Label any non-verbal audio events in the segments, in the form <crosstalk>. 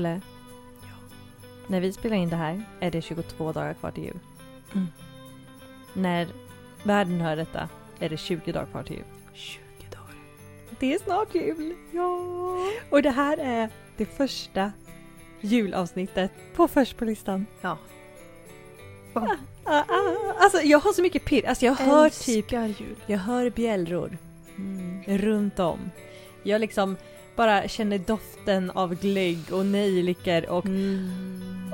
Ulle, Ja. när vi spelar in det här är det 22 dagar kvar till jul. Mm. När världen hör detta är det 20 dagar kvar till jul. 20 dagar. Det är snart jul! Ja. Och det här är det första julavsnittet på först på listan. Ja. Ah, ah, alltså jag har så mycket pirr. Alltså jag hör typ, jul. jag hör bjällror Mm. runt om. Jag liksom bara känner doften av glögg och nejlikor och Mm.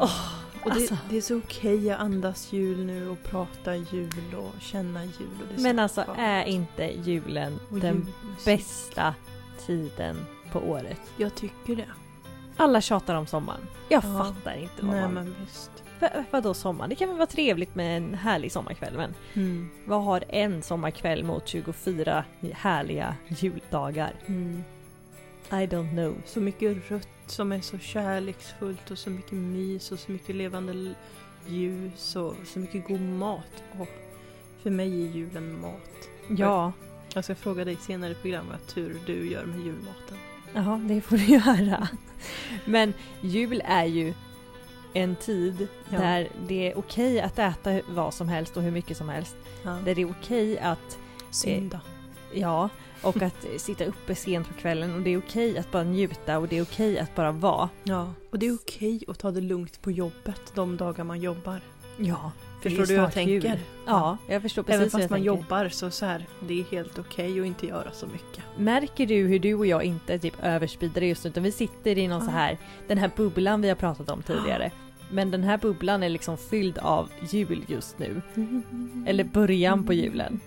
Åh, och det, alltså. det är så okej att andas jul nu och prata jul och känna jul. Och Men alltså skönt. är inte julen Och den julmusik. bästa tiden på året? Jag tycker det. Alla tjatar om sommaren. Jag Ja. fattar inte vad Nej man... men visst. Va, vadå sommar? Det kan väl vara trevligt med en härlig sommarkväll men Mm. vad har en sommarkväll mot 24 härliga juldagar? Mm. I don't know. Så mycket rött som är så kärleksfullt och så mycket mys och så mycket levande ljus och så mycket god mat. Åh, för mig är julen mat. Ja, Jag ska fråga dig senare i programmet hur du gör med julmaten. ja det får du <laughs> göra. Men jul är ju en tid Ja. där det är okej att äta vad som helst och hur mycket som helst. Ja. Där det är okej att Synda. Ja, och att sitta uppe sent på kvällen och det är okej att bara njuta och det är okej att bara vara. Ja. Och det är okej att ta det lugnt på jobbet de dagar man jobbar. Ja, Förstår du hur jag tänker? Ja, jag förstår precis Även fast jag man tänker. jobbar så, så här, det är helt okej att inte göra så mycket. Märker du hur du och jag inte typ överspridare just nu utan vi sitter i någon så Ja. här, den här bubblan vi har pratat om tidigare. Men den här bubblan är liksom fylld av jul just nu. <laughs> Eller början på julen.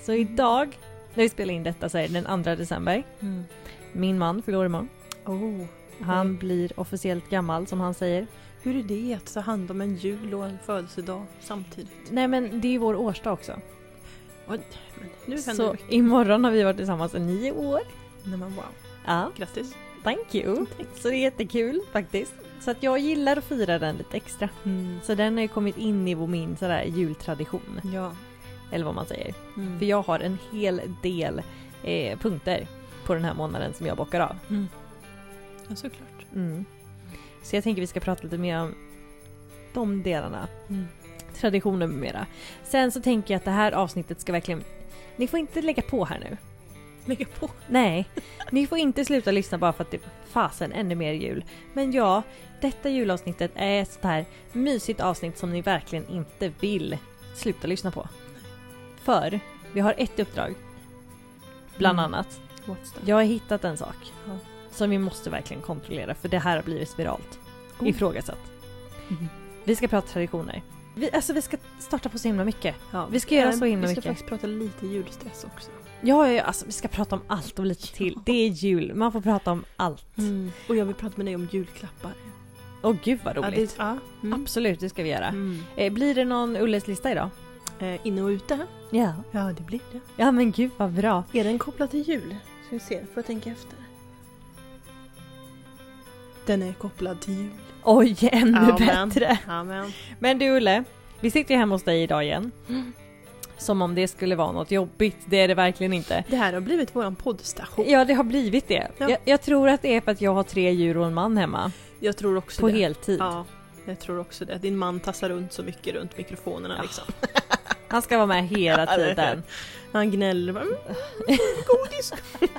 Så idag, när vi spelar in detta så är det den 2 december. Mm. Min man fyller år imorgon. Oh. Han blir officiellt gammal som han säger. Hur är det att ta hand om en jul och en födelsedag samtidigt? Nej men det är vår årsdag också. Oj, men nu Så mycket. imorgon har vi varit tillsammans i nio år. Nej men wow. Ja, Grattis. thank you. Så det är jättekul faktiskt. Så att jag gillar att fira den lite extra. Mm. Så den har ju kommit in i min sådär jultradition. Ja. Eller vad man säger. Mm. För jag har en hel del eh, punkter på den här månaden som jag bockar av. Mm. Ja, såklart. Mm. Så jag tänker vi ska prata lite mer om de delarna. Mm. Traditioner med mera. Sen så tänker jag att det här avsnittet ska verkligen... Ni får inte lägga på här nu. Lägga på. Nej, ni får inte sluta lyssna bara för att det fasen ännu mer jul. Men ja, detta julavsnittet är ett sånt här mysigt avsnitt som ni verkligen inte vill sluta lyssna på. För vi har ett uppdrag. Bland Mm. annat. Jag har hittat en sak. Ja. Som vi måste verkligen kontrollera för det här har blivit viralt. Oh. Ifrågasatt. Mhm. Vi ska prata traditioner. Vi, alltså vi ska starta på så himla mycket. Ja, Vi ska göra så himla Vi ska mycket. faktiskt prata lite julstress också. Ja, ja, ja, alltså vi ska prata om allt och lite till. Ja. Det är jul, man får prata om allt. Och jag vill prata med dig om julklappar. Åh gud vad Ja, roligt. det, ja. Mm. Absolut, det ska vi göra. Mm. Eh, blir det någon Ulles lista idag? Eh, inne och ute? Ja. Ja, det blir det. Ja men gud vad bra. Är den kopplad till jul? Ska vi se, får jag tänka efter. Den är kopplad till jul. Oj, ännu Amen. bättre. Amen. Men du Ulle, vi sitter ju hemma hos dig idag igen. Som om det skulle vara något jobbigt, det är det verkligen inte. Det här har blivit våran poddstation. Ja, det har blivit det. Ja. Jag, jag tror att det är för att jag har tre djur och en man hemma. Jag tror också På det. heltid. Ja, jag tror också det. Din man tassar runt så mycket runt mikrofonerna liksom. <laughs> Han ska vara med hela tiden. Han gnäller bara, mm, godis. <laughs>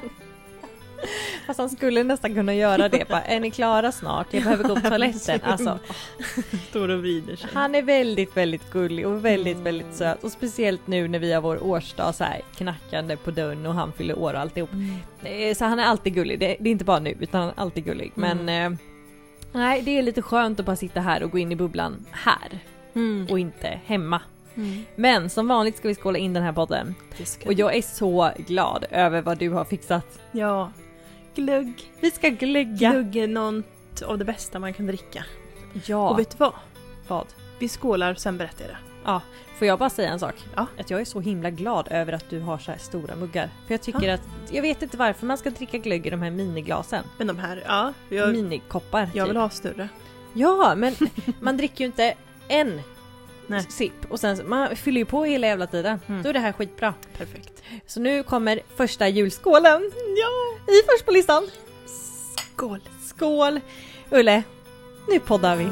Fast han skulle nästan kunna göra det. Bara, är ni klara snart? Jag behöver gå på toaletten. Alltså, <laughs> Står och vrider sig. Han är väldigt, väldigt gullig och väldigt, Mm. väldigt söt. Och speciellt nu när vi har vår årsdag så här knackande på dörren och han fyller år och alltihop. Mm. Eh, Så han är alltid gullig. Det, det är inte bara nu utan han är alltid gullig. Men eh, nej, det är lite skönt att bara sitta här och gå in i bubblan här Mm. och inte hemma. Mm. Men som vanligt ska vi skåla in den här podden. Och jag är så glad över vad du har fixat. Ja. Glögg. Vi ska glögga. Glögg är något av det bästa man kan dricka. Ja, Och vet du vad? vad? Vi skålar, sen berättar jag det. Ja, får jag bara säga en sak? Ja. Att jag är så himla glad över att du har så här stora muggar. För jag tycker att, jag vet inte varför man ska dricka glögg i de här miniglasen. Men de här, ja. Jag, Minikoppar. jag typ. vill ha större. Ja, men man dricker ju inte en Nej. sipp och sen man fyller ju på hela jävla tiden. Mm. Då är det här skitbra. Perfekt. Så nu kommer första julskålen Ja! i först på listan. Skål! Skål! Ulle, nu poddar vi.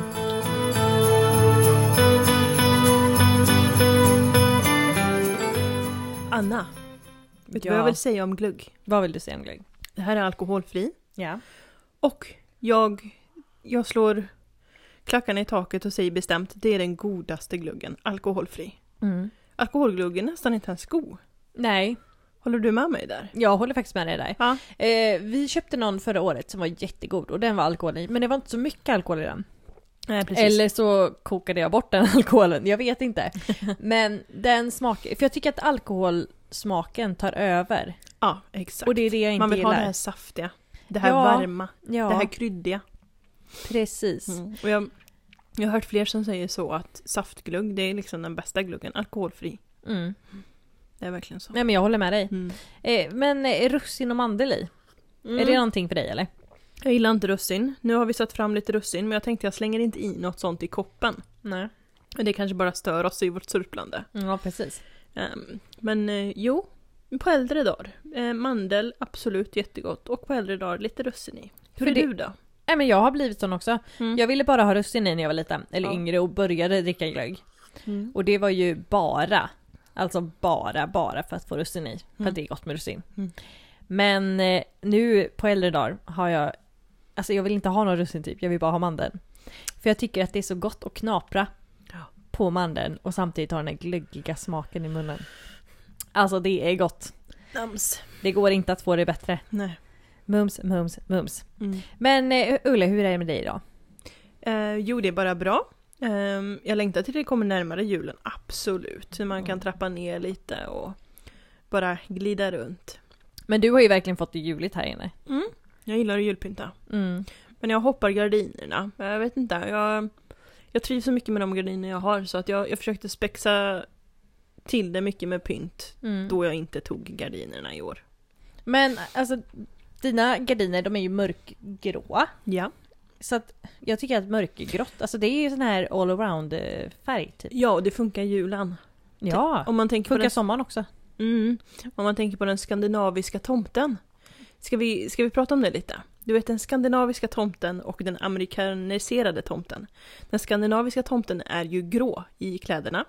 Anna, vet du Ja. vad jag vill säga om glugg? Vad vill du säga om glögg? Det här är alkoholfri. Ja. Och jag, jag slår klackarna i taket och säger bestämt, det är den godaste gluggen, alkoholfri. Mm. Alkoholglugg är nästan inte ens god. Nej, Håller du med mig där? jag håller faktiskt med dig där. Ja. Eh, vi köpte någon förra året som var jättegod och den var alkohol i, men det var inte så mycket alkohol i den. Nej. Eller så kokade jag bort den <laughs> alkoholen, jag vet inte. <laughs> Men den smakar, för jag tycker att alkoholsmaken tar över. Ja, exakt. Och det är det jag inte Man vill gillar. ha det här saftiga, det här Ja. varma, Ja, det här kryddiga. precis. Mm. Och jag, jag har hört fler som säger så att saftglugg, det är liksom den bästa gluggen, alkoholfri. Mm. Det är verkligen så. Nej men jag håller med dig. Mm. Eh, men eh, russin och mandel i, är det någonting för dig eller? Jag gillar inte russin. Nu har vi satt fram lite russin men jag tänkte jag slänger inte i något sånt i koppen. Nej. Det kanske bara stör oss i vårt surplande. Ja precis. Ehm, men eh, jo, på äldre dagar. Eh, mandel, absolut jättegott. Och på äldre dagar lite russin i. Hur För är det- du då? Nej men jag har blivit sån också. Mm. Jag ville bara ha russin i när jag var liten, eller Ja. yngre och började dricka glögg. Mm. Och det var ju bara, alltså bara, bara för att få russin i. För Mm. att det är gott med russin. Mm. Men eh, nu på äldre dagar har jag, alltså jag vill inte ha någon russin typ, jag vill bara ha mandeln. För jag tycker att det är så gott att knapra på mandeln och samtidigt ha den här glöggiga smaken i munnen. Alltså det är gott. Nams. Det går inte att få det bättre. Nej. Mums, mums, mums. Mm. Men eh, Ulle, hur är det med dig idag? Eh, jo, det är bara bra. Ehm, jag längtar till det kommer närmare julen, absolut. Hur man kan Mm. trappa ner lite och bara glida runt. Men du har ju verkligen fått det juligt här inne. Jag gillar att julpynta. Mm. Men jag hoppar gardinerna. Jag vet inte, jag, jag trivs så mycket med de gardiner jag har så att jag, jag försökte spexa till det mycket med pynt Mm. då jag inte tog gardinerna i år. Men alltså, dina gardiner de är ju mörkgråa. Ja. Så att jag tycker att mörkgrått, alltså det är ju sån här all around eh, färg typ. Ja, och det funkar julen. Ja, Om man tänker på funkar den, sommaren också. mm, om man tänker på den skandinaviska tomten. Ska vi, ska vi prata om det lite? Du vet den skandinaviska tomten och den amerikaniserade tomten. Den skandinaviska tomten är ju grå i kläderna.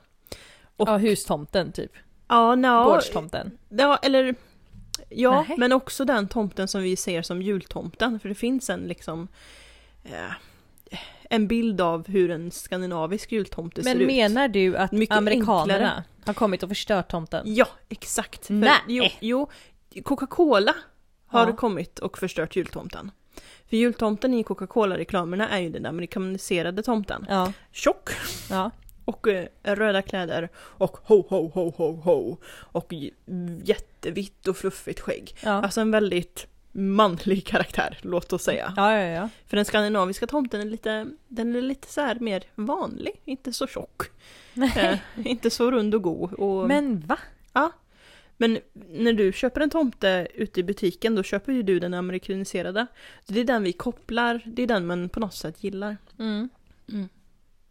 Och- Ja, hustomten typ. Ja, no, Gårdstomten. Ja, eller Ja, Nähä. men också den tomten som vi ser som jultomten. För det finns en liksom eh, en bild av hur en skandinavisk jultomte ser Men ut. menar du att Mycket amerikanerna enklare. har kommit och förstört tomten? Ja, exakt. För, Nej. Jo, jo, Coca-Cola har Ja. kommit och förstört jultomten. För jultomten i Coca-Cola-reklamerna är ju den amerikaniserade tomten. Ja, Tjock ja. Och eh, röda kläder och ho ho ho ho ho och j- jättevitt och fluffigt skägg. Ja, Alltså en väldigt manlig karaktär, låt oss säga. ja, ja. ja. För den skandinaviska tomten är lite, den är lite så här mer vanlig, inte så tjock. Eh, inte så rund och god. Och, Men va? men när du köper en tomte ute i butiken då köper ju du den amerikaniserade. Det är den vi kopplar, det är den man på något sätt gillar. Mm. Mm.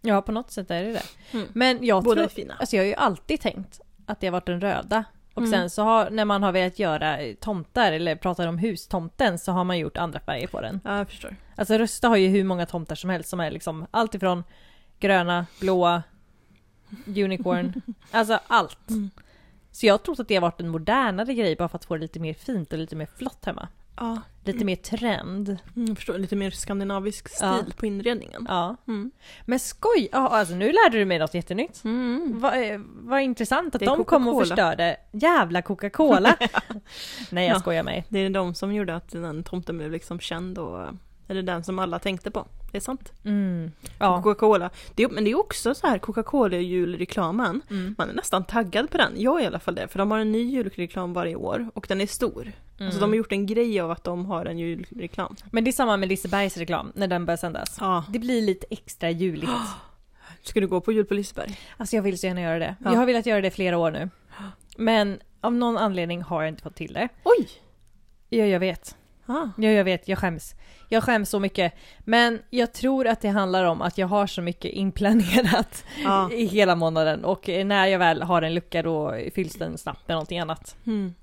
Ja, på något sätt är det det. Mm. Men jag Båda tror, är fina. alltså jag har ju alltid tänkt att det har varit den röda. Och Mm. sen så har, när man har velat göra tomtar eller pratar om hustomten så har man gjort andra färger på den. Ja, jag förstår. Alltså Rösta har ju hur många tomtar som helst som är liksom allt ifrån gröna, blåa, unicorn, <laughs> alltså allt. Mm. Så jag har trott att det har varit en modernare grej bara för att få det lite mer fint och lite mer flott hemma. Ja, Lite mer trend. mm, jag förstår. Lite mer skandinavisk stil Ja. på inredningen. Ja. Mm. Men skoj! Ja, alltså nu lärde du mig något jättenytt. Mm. Vad eh, vad intressant att de kom och förstörde. Jävla Coca-Cola! <laughs> Nej jag Ja. skojar er. Det är de som gjorde att den tomten blev liksom känd och eller den som alla tänkte på. Det är sant. Mm. Ja. Coca-Cola. Men det är också så här Coca-Cola-julreklamen. Mm. Man är nästan taggad på den. Jag är i alla fall det. För de har en ny julreklam varje år och den är stor. Alltså de har Mm. gjort en grej av att de har en julreklam. Men det är samma med Lisebergs reklam när den börjar sändas. Ja. Det blir lite extra juligt. <gasps> Ska du gå på jul på Liseberg? Alltså jag vill så gärna göra det. Ja. Jag har velat göra det flera år nu. <gasps> Men av någon anledning har jag inte fått till det. Oj! Ja, jag vet. Ah. Ja, jag vet. Jag skäms. Jag skäms så mycket. Men jag tror att det handlar om att jag har så mycket inplanerat Ja. i hela månaden och när jag väl har en lucka då fylls den snabbt med någonting annat. Mm.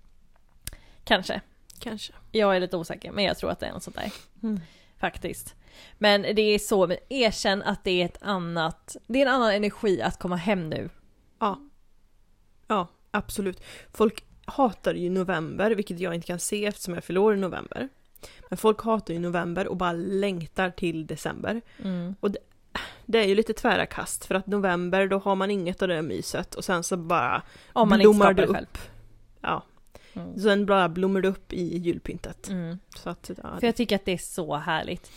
Kanske. Kanske. Jag är lite osäker, men jag tror att det är något sånt där. Mm. faktiskt. Men det är så, men erkänn att det är ett annat, det är en annan energi att komma hem nu. Ja. Ja, absolut. Folk hatar ju november, vilket jag inte kan se eftersom jag fyller år i november. Men folk hatar ju november och bara längtar till december. Mm. Det är ju lite tvära kast för att november då har man inget av det myset och sen så bara Om man blommar det det upp. själv. Ja, Mm. sen bara blommar det upp i julpyntet. Mm. Så att, ja, För jag tycker att det är så härligt.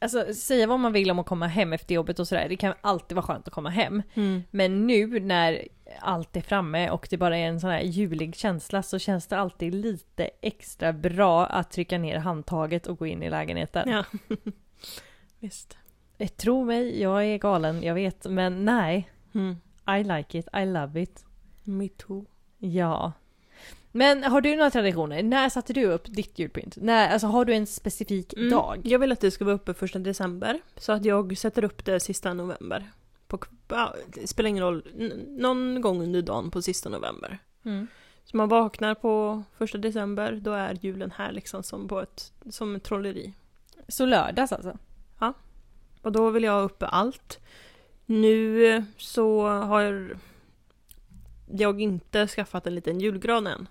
Alltså säga vad man vill om att komma hem efter jobbet och sådär, det kan alltid vara skönt att komma hem. mm. Men nu när allt är framme och det bara är en sån här julig känsla så känns det alltid lite extra bra att trycka ner handtaget och gå in i lägenheten. ja. <laughs> Visst. Eh, Tro mig, jag är galen, jag vet, men nej. Mm. I like it, I love it. Me too. Ja. Men har du några traditioner? När satte du upp ditt julpynt? När, alltså har du en specifik Mm. dag? Jag vill att det ska vara uppe första december. Så att jag sätter upp det sista november. På, ja, det spelar ingen roll, någon gång under dagen på sista november. Mm. Så man vaknar på första december, då är julen här liksom som på ett, som ett trolleri. Så lördags alltså? Och då vill jag ha uppe allt. Nu så har jag inte skaffat en liten julgran än.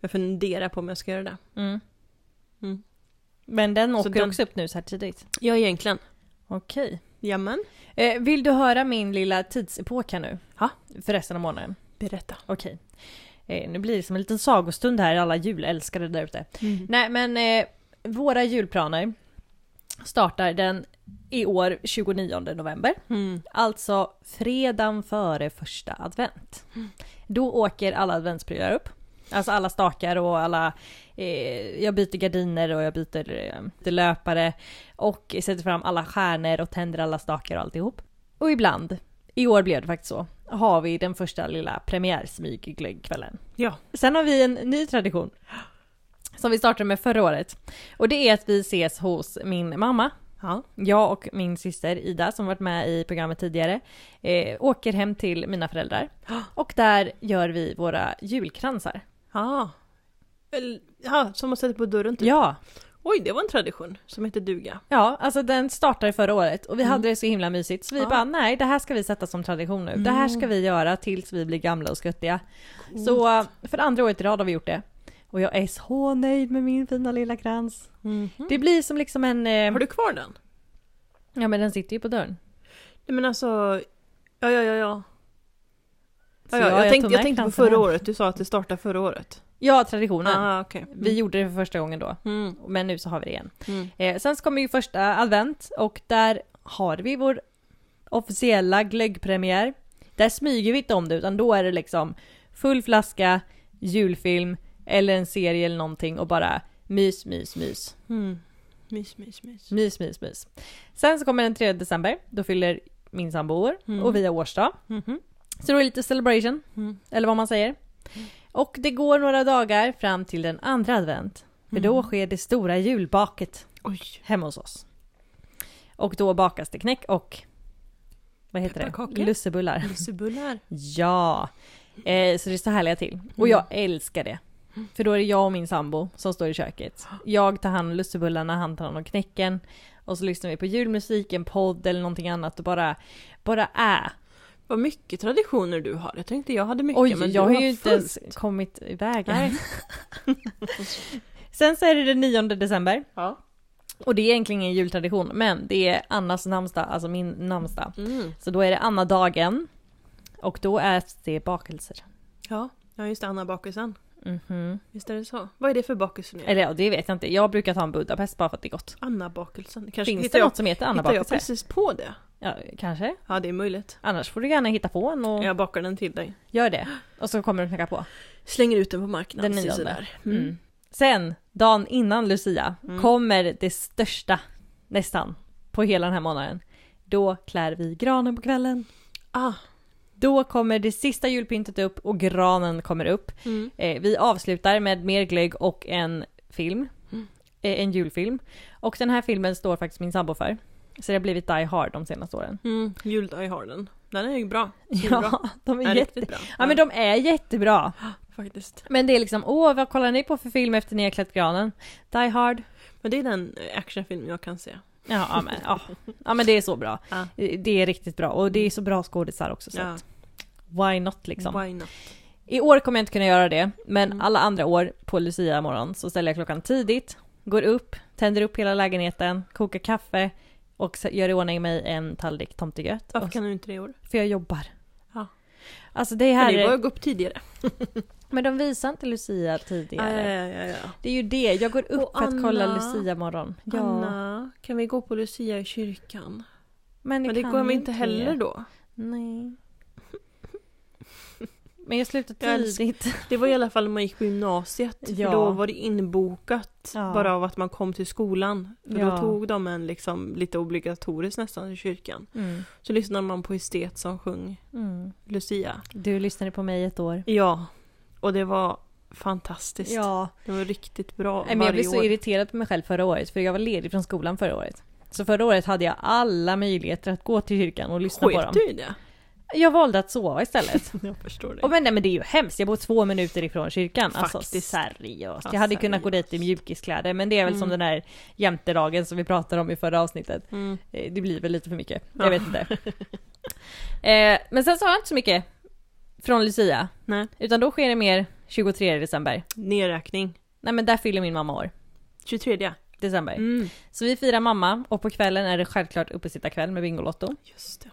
Jag funderar på om jag ska göra det. Mm. Mm. Men den åker den- också upp nu så här tidigt? Ja, egentligen. Okej. Jamen. Eh, vill du höra min lilla tidsepok här nu? Ja. För resten av månaden? Berätta. Okej. Eh, nu blir det som en liten sagostund här, alla julälskare där ute. Mm. Nej men eh, våra julplaner startar den i år 29 november. Mm. Alltså fredagen före första advent. Då åker alla adventsprylar upp. Alltså alla stakar och alla, eh, jag byter gardiner och jag byter, eh, byter löpare och sätter fram alla stjärnor och tänder alla stakar och alltihop. Och ibland, i år blev det faktiskt så, har vi den första lilla premiärsmygglöggkvällen. Ja. Sen har vi en ny tradition som vi startade med förra året. Och det är att vi ses hos min mamma Ja. jag och min syster Ida som varit med i programmet tidigare eh, åker hem till mina föräldrar och där gör vi våra julkransar. Ja. Väl, ja, som man sätter på dörren typ. Ja, Oj, det var en tradition som heter duga. ja, alltså den startade förra året och vi Mm. hade det så himla mysigt så vi Ja. bara nej det här ska vi sätta som tradition nu. Det här ska vi göra tills vi blir gamla och skruttiga. Så eh, för andra året i rad har vi gjort det. Och jag är så nöjd med min fina lilla krans. Mhm. Det blir som liksom en... Eh, Har du kvar den? Ja men den sitter ju på dörren. Nej men alltså, ja ja ja ja. Ja, ja jag jag, tog tänkte, jag tänkte på förra hem. året, du sa att det startade förra året. Ja, traditionen. Ah, okej. Vi gjorde det för första gången då. Mm. Men nu så har vi det igen. Mm. Eh, sen så kommer ju första advent och där har vi vår officiella glöggpremiär. Där smyger vi inte om det utan då är det liksom full flaska, julfilm eller en serie eller någonting och bara mys, mys, mys. Mm. Mys, mys, mys. Mys, mys, mys. Sen så kommer den 3 december, då fyller min sambo år Mm. och vi har årsdag. Mhm. Så det lite celebration, Mm. eller vad man säger. Och det går några dagar fram till den andra advent. För då sker det stora julbaket Oj. hemma hos oss. Och då bakas det knäck och vad heter det? Lussebullar. Lussebullar. Ja! Eh, så det står härliga till. Och jag älskar det. För då är det jag och min sambo som står i köket. Jag tar hand om lussebullarna, han tar hand om knäcken. Och så lyssnar vi på julmusik, en podd eller någonting annat och bara, bara är. Vad mycket traditioner du har. Jag tänkte jag hade mycket Oj, men jag har ju inte ens kommit iväg än. <laughs> Sen så är det den 9 december. Ja. Och det är egentligen ingen jultradition, men det är Annas namnsdag, alltså min namnsdag. Mm. Så då är det Anna-dagen. Och då äts det bakelser. Ja. ja, just det. Anna bakelsen. Mhm. Visst är det så? Vad är det för bakelse nu? Eller ja, det vet jag inte. Jag brukar ta en Budapest bara för att det är gott. Anna bakelsen. Kanske Finns det jag, något som heter hittar jag Anna-bakelse? precis på det? Ja, kanske. Ja, det är möjligt. Annars får du gärna hitta på en och Jag bakar den till dig. gör det. Och så kommer du knacka på. Slänger ut den på marknaden. Den nionde. sådär. Mm. Sen, dagen innan Lucia, Mm. kommer det största, nästan, på hela den här månaden. Då klär vi granen på kvällen. Ah. Då kommer det sista julpyntet upp och granen kommer upp. Mm. Eh, vi avslutar med mer glögg och en film. Mm. Eh, en julfilm. Och den här filmen står faktiskt min sambo för. Så det har blivit Die Hard de senaste åren. Mm. Jul Die Harden. Den är ju bra. Ja, de är, är jätte... bra. Ja men de är jättebra. <gasps> Faktiskt. Men det är liksom, åh vad kollar ni på för film efter ni har klätt granen? Die Hard. Men det är den actionfilm jag kan se. Ja, ja, men, ja. ja men det är så bra. Ja. Det är riktigt bra och det är så bra skådisar också så Ja. att, why not liksom. Why not? I år kommer jag inte kunna göra det, men Mm. alla andra år på Lucia morgon så ställer jag klockan tidigt, går upp, tänder upp hela lägenheten, kokar kaffe och gör i ordning mig en tallrik tomtegött. Varför Och- kan du inte det i år? För jag jobbar. Ja. Alltså det Men här det var är... att gå upp tidigare. <laughs> Men de visar inte Lucia tidigare. Ja, ja, ja, ja. Det är ju det, jag går upp Och för att kolla Anna, Lucia morgon. Ja, Anna, kan vi gå på Lucia i kyrkan? men det, Men det går vi inte heller då. Nej. Men jag älskar- tidigt. <laughs> Det var i alla fall när man gick på gymnasiet. Ja. För då var det inbokat Ja. bara av att man kom till skolan. För Ja. då tog de en liksom lite obligatoriskt nästan i kyrkan. Mm. Så lyssnade man på estet som sjöng Mm. Lucia. Du lyssnade på mig ett år. Ja, och det var fantastiskt. Ja. Det var riktigt bra Nej, men jag blev så år. irriterad på mig själv förra året, för jag var ledig från skolan förra året. Så förra året hade jag alla möjligheter att gå till kyrkan och lyssna på Sket dem. du i det? Jag valde att sova istället. <laughs> Jag förstår det. Och men, nej, men det är ju hemskt, jag bor två minuter ifrån kyrkan. Alltså Faktiskt. seriöst. Ja, Jag hade kunnat gå seriöst. dit i mjukiskläder, men det är väl som Mm. den där jämtedagen som vi pratade om i förra avsnittet. Mm. Eh, Det blir väl lite för mycket, Ja. jag vet inte. <laughs> eh, men sen har jag inte så mycket från Lucia. Nej. Utan då sker det mer 23 december. Nedräkning. Nej men där fyller min mamma år. 23. December. Mm. Så vi firar mamma och på kvällen är det självklart uppesittarkväll med Bingolotto. Just det.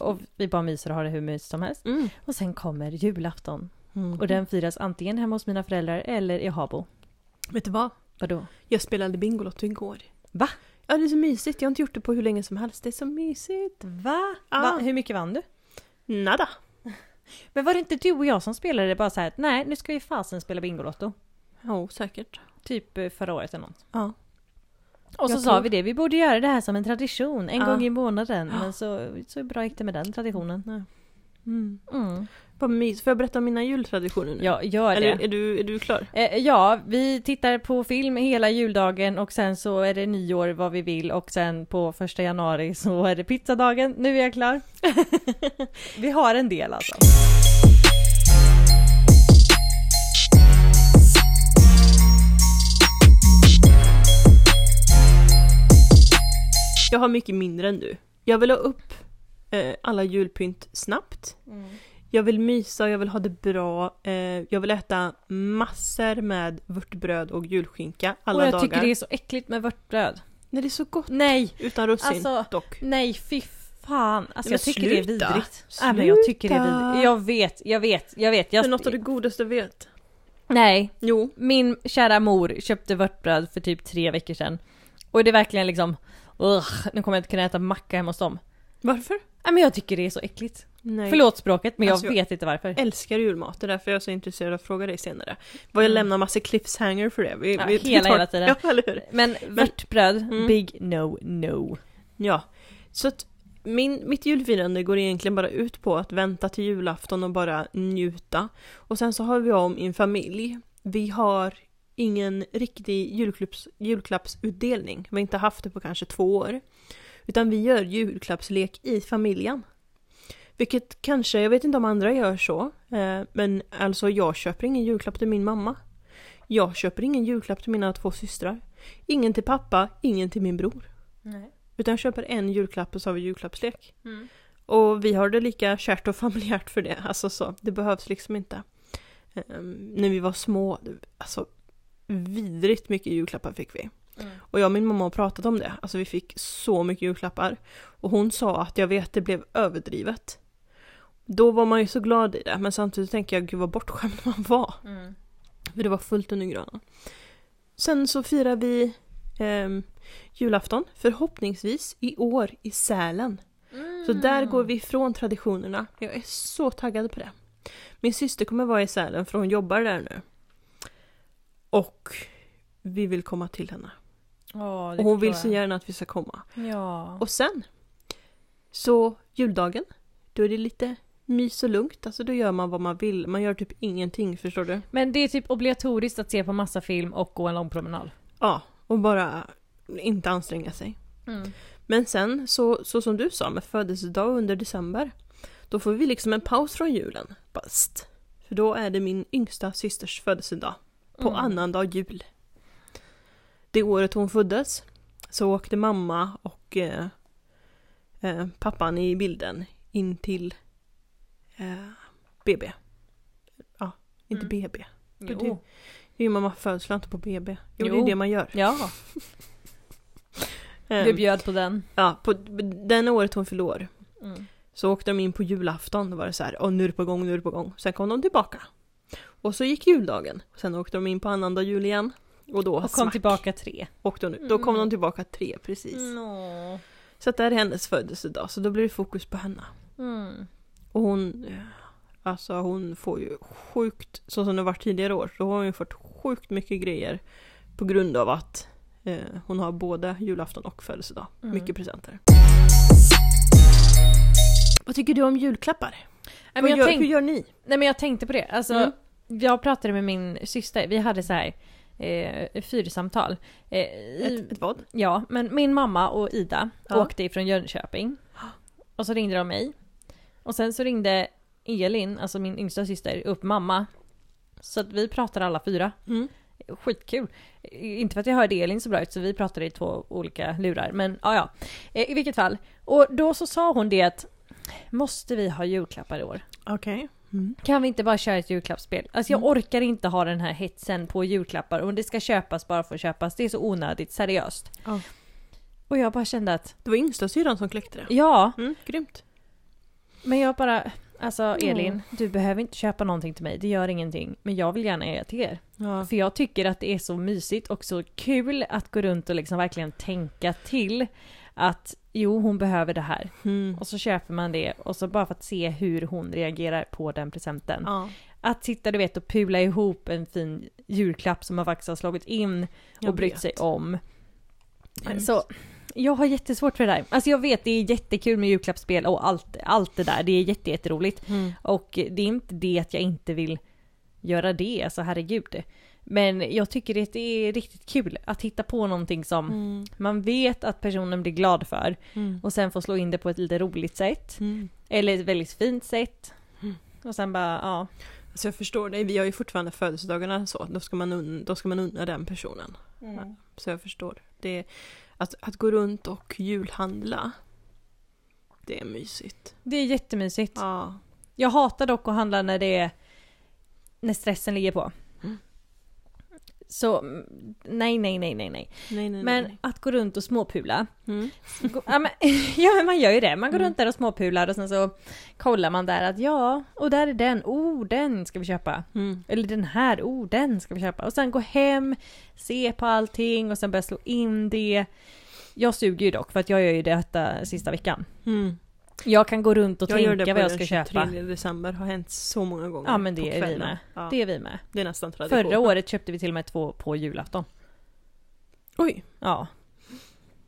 Och vi bara myser och har det hur mysigt som helst. Mm. Och sen kommer julafton. Mm. Och den firas antingen hemma hos mina föräldrar eller i Habo. Vet du vad? Vadå? Jag spelade Bingolotto igår. Va? Ja, det är så mysigt. Jag har inte gjort det på hur länge som helst. Det är så mysigt. Va? Ja. Va? Hur mycket vann du? Nada. <laughs> Men var det inte du och jag som spelade bara så här, nej nu ska vi fasen spela Bingolotto? Ja, säkert. Typ eh, förra året eller något. Ja. Och så Jag sa tror- vi det, vi borde göra det här som en tradition, en Ja. gång i månaden. Ja. Men så, så bra gick det med den traditionen. Mm. Mm. Vad mys. Får jag berätta om mina jultraditioner nu? Ja, gör det. Eller är du, är du klar? Eh, ja, vi tittar på film hela juldagen och sen så är det nyår vad vi vill och sen på första januari så är det pizzadagen. Nu är jag klar. <laughs> vi har en del alltså. Jag har mycket mindre än du. Jag vill ha upp eh, alla julpynt snabbt. Jag vill mysa, jag vill ha det bra. Eh, jag vill äta massor med vörtbröd och julskinka alla och jag dagar. tycker det är så äckligt med vörtbröd. Nej, det är så gott. Nej, Utan russin Alltså, dock. nej fy fan. Alltså Men jag tycker det är sluta. vidrigt. Nej men jag tycker det är Sluta. vidrigt. Jag vet, jag vet, jag vet. Det är Jag... något av det godaste jag vet. Nej, Jo. min kära mor köpte vörtbröd för typ tre veckor sedan. Och det är verkligen liksom, ugh, nu kommer jag inte kunna äta macka hemma hos dem. Varför? Nej men jag tycker det är så äckligt. Nej. Förlåt språket men Alltså, jag jag- vet inte varför. älskar julmat, det är därför jag är så intresserad av att fråga dig senare. Vad jag Mm. lämnar massa cliffhanger för det. Vi, Ja, vi hela, tar- hela tiden. <laughs> Ja, eller hur? Men vörtbröd, Mm. big no no. Ja. Så att min, mitt julfirande går egentligen bara ut på att vänta till julafton och bara njuta. Och sen så har vi om en familj. Vi har ingen riktig julklapps, julklappsutdelning. Vi har inte haft det på kanske två år. Utan vi gör julklappslek i familjen. Vilket kanske, jag vet inte om andra gör så. Eh, men alltså jag köper ingen julklapp till min mamma. Jag köper ingen julklapp till mina två systrar. Ingen till pappa, ingen till min bror. Nej. Utan jag köper en julklapp och så har vi julklappslek. Och vi har det lika kärt och <laughs> familjärt för det. Alltså så, det behövs liksom inte. Ehm, när vi var små, alltså vidrigt mycket julklappar fick vi. Mm. Och jag och min mamma har pratat om det. Alltså vi fick så mycket julklappar. Och hon sa att jag vet det blev överdrivet. Då var man ju så glad i det, men samtidigt tänker jag gud vad bortskämd man var. Mm. För det var fullt under granen. Sen så firar vi ehm, julafton, förhoppningsvis i år i Sälen. Så där går vi ifrån traditionerna. Jag är så taggad på det. Min syster kommer vara i Sälen för hon jobbar där nu. Och vi vill komma till henne. Ja, Och hon vill så gärna att vi ska komma. Ja. Och sen, så juldagen, då är det lite mys och lugnt. Alltså då gör man vad man vill. Man gör typ ingenting, förstår du? Men det är typ obligatoriskt att se på massa film och gå en lång promenad. Ja, och bara inte anstränga sig. Men sen, så, så som du sa med födelsedag under december, då får vi liksom en paus från julen. Bast. För då är det min yngsta systers födelsedag. På Mm. annandag jul. Det året hon föddes så åkte mamma och eh, eh, pappan i bilden in till eh, BB. Ja, inte Mm. BB. Jo. Det är ju mamma födslar inte på BB. Jo, det är Jo. det man gör. Ja, <laughs> du bjöd på den. ja, på den året hon fyllde år Mm. så åkte de in på julafton. Då var det så här, åh nu är det på gång, nu är det på gång. Sen kom de tillbaka. Och så gick juldagen. Sen åkte de in på annandag jul igen. Och då Och kom smack, tillbaka tre. åkte hon, Då kom Mm. de tillbaka tre, precis. Nå. Så att det är hennes födelsedag, så då blir det fokus på henne. Mm. Och hon, eh, alltså hon får ju sjukt, så som det varit tidigare år, så har hon ju fått sjukt mycket grejer på grund av att eh, hon har både julafton och födelsedag. Mm. Mycket presenter. Vad tycker du om julklappar? Nej, jag gör, tänk- Hur gör ni? Nej men jag tänkte på det. Alltså, Mm. Jag pratade med min syster. Vi hade så här eh, fyrsamtal. Eh, Ett, ett vad? Ja, men min mamma och Ida Ja. åkte ifrån Jönköping. Och så ringde de mig. Och sen så ringde Elin, alltså min yngsta syster, upp mamma. Så att vi pratade alla fyra. Mm. Skitkul. Inte för att jag hörde Elin så bra ut så vi pratade i två olika lurar. Men ja, ja. Eh, I vilket fall. Och då så sa hon det att Måste vi ha julklappar i år? Okej. Mm. Kan vi inte bara köra ett julklappsspel? Alltså jag Mm. orkar inte ha den här hetsen på julklappar och det ska köpas bara för att köpas. Det är så onödigt, seriöst. Ja. Och jag bara kände att, Det var yngsta syrran som kläckte det. ja, Mm, grymt. men jag bara, alltså. Elin, du behöver inte köpa någonting till mig, det gör ingenting. Men jag vill gärna ge till er. Ja. För jag tycker att det är så mysigt och så kul att gå runt och liksom verkligen tänka till att jo, hon behöver det här. Mm. Och så köper man det och så bara för att se hur hon reagerar på den presenten. Ja. Att sitta du vet och pula ihop en fin julklapp som man faktiskt har slagit in Jag och brytt vet. sig om. Mm. Så jag har jättesvårt för det där. Alltså jag vet det är jättekul med julklappsspel och allt, allt det där. Det är jätte, jätteroligt. Mm. Och det är inte det att jag inte vill göra det, alltså herregud. Men jag tycker att det är riktigt kul att hitta på någonting som Mm. man vet att personen blir glad för Mm. och sen få slå in det på ett lite roligt sätt. Mm. Eller ett väldigt fint sätt. Mm. Och sen bara, ja. Alltså jag förstår dig, vi har ju fortfarande födelsedagarna så, då ska man, un- då ska man unna den personen. Så jag förstår. Det, att, att gå runt och julhandla, det är mysigt. Det är jättemysigt. Ja. Jag hatar dock att handla när det är när stressen ligger på. Mm. Så mm, nej, nej, nej, nej, nej. Nej, nej, Men nej. att gå runt och småpula. Mm. Gå- ja, men, <laughs> ja men man gör ju det. Man går Mm. runt där och småpular och sen så kollar man där att ja, och där är den, oh den ska vi köpa. Mm. Eller den här, oh den ska vi köpa. Och sen gå hem, se på allting och sen börja slå in det. Jag suger ju dock för att jag gör ju detta sista veckan. Mm. Jag kan gå runt och Jag gör det tänka på vad jag den ska 23 köpa. december, har hänt så många gånger. Ja men på det är vi med. Ja, Det är vi med. det är nästan tradition. Förra året köpte vi till och med två på julafton. Oj. Ja.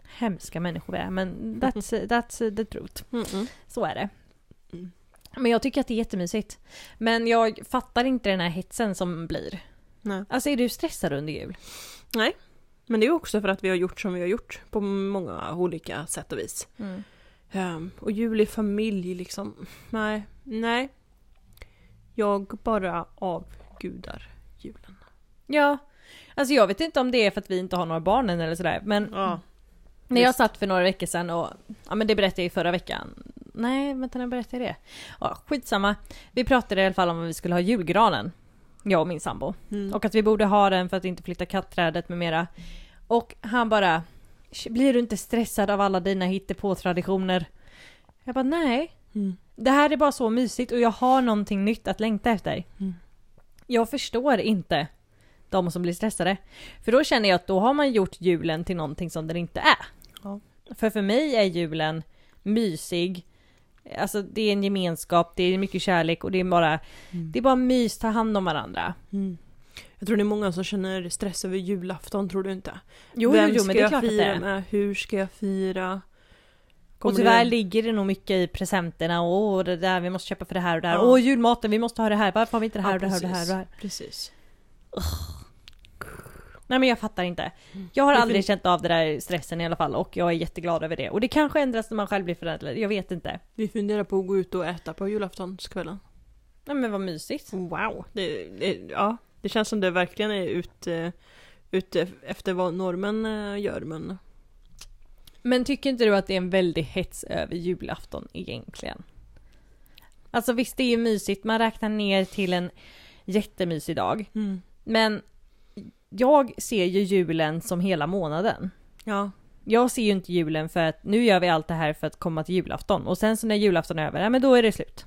Hemska människor vi är men that's, that's the truth. Mm -mm. Så är det. Mm. Men jag tycker att det är jättemysigt. Men jag fattar inte den här hetsen som blir. Nej. Alltså är du stressad under jul? Men det är också för att vi har gjort som vi har gjort på många olika sätt och vis. Ehm, och jul i familj liksom, nej, nej. Jag bara avgudar julen. Ja. Alltså jag vet inte om det är för att vi inte har några barn än eller sådär men Ja. när jag satt för några veckor sedan och ja men det berättade jag i förra veckan. Nej vänta när berättade jag det? Ja skitsamma. Vi pratade i alla fall om att vi skulle ha julgranen. Jag och min sambo. Mm. Och att vi borde ha den för att inte flytta kattträdet med mera. Och han bara Blir du inte stressad av alla dina hittepå-traditioner? Jag bara nej. Mm. Det här är bara så mysigt och jag har någonting nytt att längta efter. Mm. Jag förstår inte de som blir stressade. För då känner jag att då har man gjort julen till någonting som den inte är. Ja. För för mig är julen mysig. Alltså det är en gemenskap, det är mycket kärlek och det är bara, Mm. det är bara mys, ta hand om varandra. Mm. Jag tror det är många som känner stress över julafton, tror du inte? Jo, Vem jo, jo ska men det är jag klart att det är. med? Hur ska jag fira? Kommer och tyvärr det- ligger det nog mycket i presenterna. Åh, det där, vi måste köpa för det här och det här. Ja. Åh, julmaten, vi måste ha det här. Varför har vi inte det här Ja, och det här och det här? Och precis. det här? Precis. Nej men jag fattar inte. Jag har aldrig för- känt av det där stressen i alla fall och jag är jätteglad över det. Och det kanske ändras när man själv blir förälder, jag vet inte. Vi funderar på att gå ut och äta på julaftonskvällen. Nej men vad mysigt. Wow! Det, det, ja, det känns som det verkligen är ute, ute efter vad normen eh, gör men Men tycker inte du att det är en väldig hets över julafton egentligen? Alltså visst, det är ju mysigt, man räknar ner till en jättemysig dag. Mm. Men jag ser ju julen som hela månaden. Ja. Jag ser ju inte julen för att nu gör vi allt det här för att komma till julafton och sen så när julafton är över, ja men då är det slut.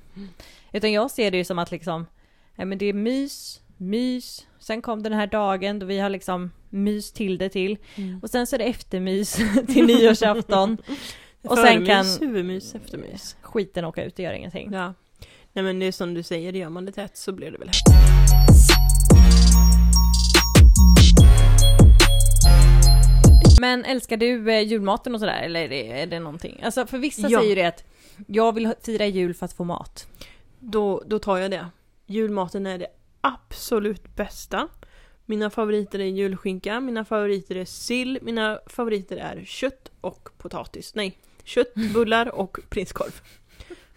Utan jag ser det ju som att liksom, ja men det är mys, mys, sen kom den här dagen då vi har liksom mys till det till Mm. och sen så är det eftermys <laughs> till nyårsafton <laughs> och sen kan huvudmys, eftermys. skiten åka ut och göra ingenting. Ja. Nej men det är som du säger, gör man det tätt så blir det väl Men älskar du eh, julmaten och sådär eller är det, är det någonting? Alltså för vissa Ja. säger ju det att jag vill fira jul för att få mat. då, då tar jag det. Julmaten är det absolut bästa. Mina favoriter är julskinka, mina favoriter är sill, mina favoriter är kött och potatis. Nej, kött, bullar och prinskorv.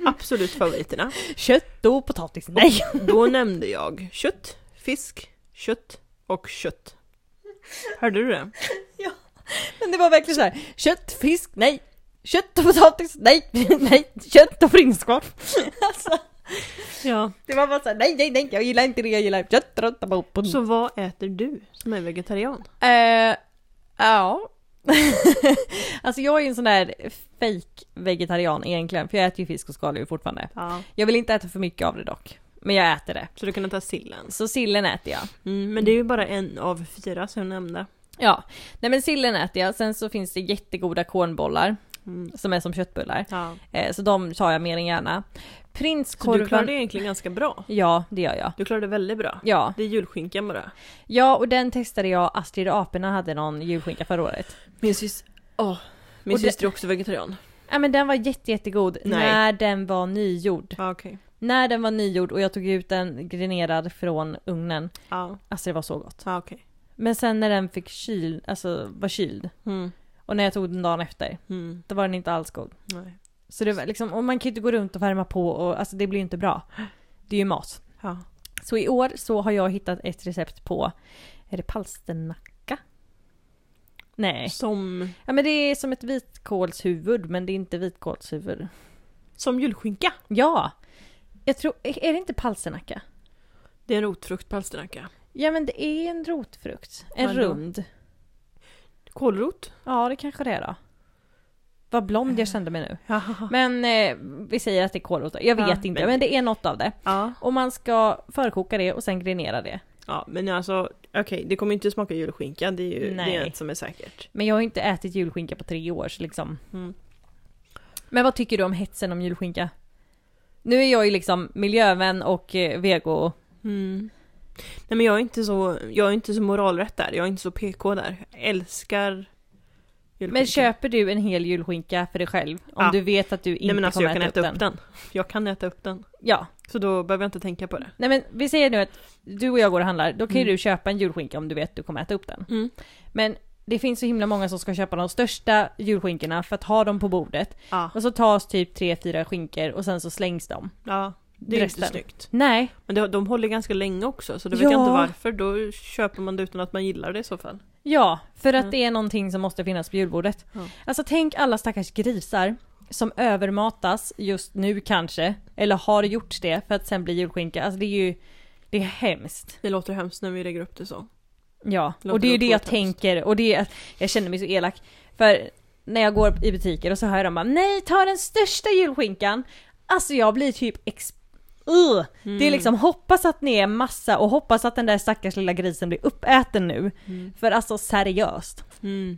Absolut favoriterna. Kött och potatis, nej! Då nämnde jag kött, fisk, kött och kött. Hörde du det? Men det var verkligen så här. kött, fisk, nej! Kött och potatis, nej! <laughs> nej! Kött och prinskorv! Alltså, Ja. det var bara så här, nej, nej, nej, jag gillar inte det, jag gillar bo, bo. Så vad äter du som är vegetarian? Eh, ja. <laughs> alltså jag är ju en sån där fake vegetarian egentligen, för jag äter ju fisk och skaldjur fortfarande. Ja. Jag vill inte äta för mycket av det dock. Men jag äter det. Så du kan ta sillen? Så sillen äter jag. Mm, men det är ju bara en av fyra som jag nämnde. Ja, nej men sillen äter jag. Sen så finns det jättegoda kornbollar Mm. som är som köttbullar. Ja. Eh, så de tar jag mer än gärna. Så Prinskorven... du klarar det egentligen ganska bra. Ja, det gör jag. Du klarar det väldigt bra. Ja. Det är julskinkan bara. ja, och den testade jag. Astrid och aporna hade någon julskinka förra året. Min syster, åh, min Och det- syster är också vegetarian. Ja men den var jätte, jättegod Nej. när den var nygjord. Ja, okej. När den var nygjord och jag tog ut den grinerad från ugnen. Ja, Alltså det var så gott. ja, okej. Men sen när den fick kyl, alltså var kyld. Mm. Och när jag tog den dagen efter, Mm. då var den inte alls god. Nej. Så det var liksom, och man kan ju inte gå runt och värma på och alltså det blir ju inte bra. Det är ju mat. Ja. Så i år så har jag hittat ett recept på, är det palsternacka? Nej. Som, Ja men det är som ett vitkålshuvud men det är inte vitkålshuvud. som julskinka. Ja! Jag tror, är det inte palsternacka? Det är en rotfrukt palsternacka. Ja men det är en rotfrukt. En rund. Kålrot. Ja det kanske det är då. Vad blond jag kände mig nu. Ja. Men eh, vi säger att det är kålrot. Jag vet Ja, inte men- men det är något av det. Ja. Och man ska förkoka det och sen grenera det. ja, men alltså okej, det kommer inte smaka julskinka. Det är ju det Nej. är ett som är säkert. Men jag har inte ätit julskinka på tre år så liksom. Mm. Men vad tycker du om hetsen om julskinka? Nu är jag ju liksom miljövän och eh, vego. Mm. Nej men jag är inte så, jag är inte så moralrätt där. Jag är inte så PK där. Jag älskar julskinka. Men köper du en hel julskinka för dig själv? Om Ja. du vet att du inte Nej men alltså kommer jag kan äta, äta upp den. Jag kan äta upp den. Ja. Så då behöver jag inte tänka på det. Nej men vi säger nu att du och jag går och handlar, då kan ju Mm. du köpa en julskinka om du vet att du kommer äta upp den. Mm. Men det finns så himla många som ska köpa de största julskinkorna för att ha dem på bordet. Ja. Och så tas typ tre fyra skinkor och sen så slängs de. ja. Det är Resten. inte snyggt. Nej, Men det, de håller ganska länge också så då vet Ja. jag inte varför. Då köper man det utan att man gillar det i så fall. ja, för att Mm. det är någonting som måste finnas på julbordet. Ja. Alltså tänk alla stackars grisar som övermatas just nu kanske, eller har gjort det för att sen bli julskinka. Alltså det är ju, det är hemskt. Det låter hemskt när vi lägger upp det så. Ja, Låter och det är ju det jag hemskt. tänker och det är jag känner mig så elak. För när jag går i butiker och så hör de bara nej ta den största julskinkan. Alltså jag blir typ ex... Ugh. Det är Mm. liksom hoppas att ni är massa och hoppas att den där stackars lilla grisen blir uppäten nu. Mm. För alltså seriöst. Mm.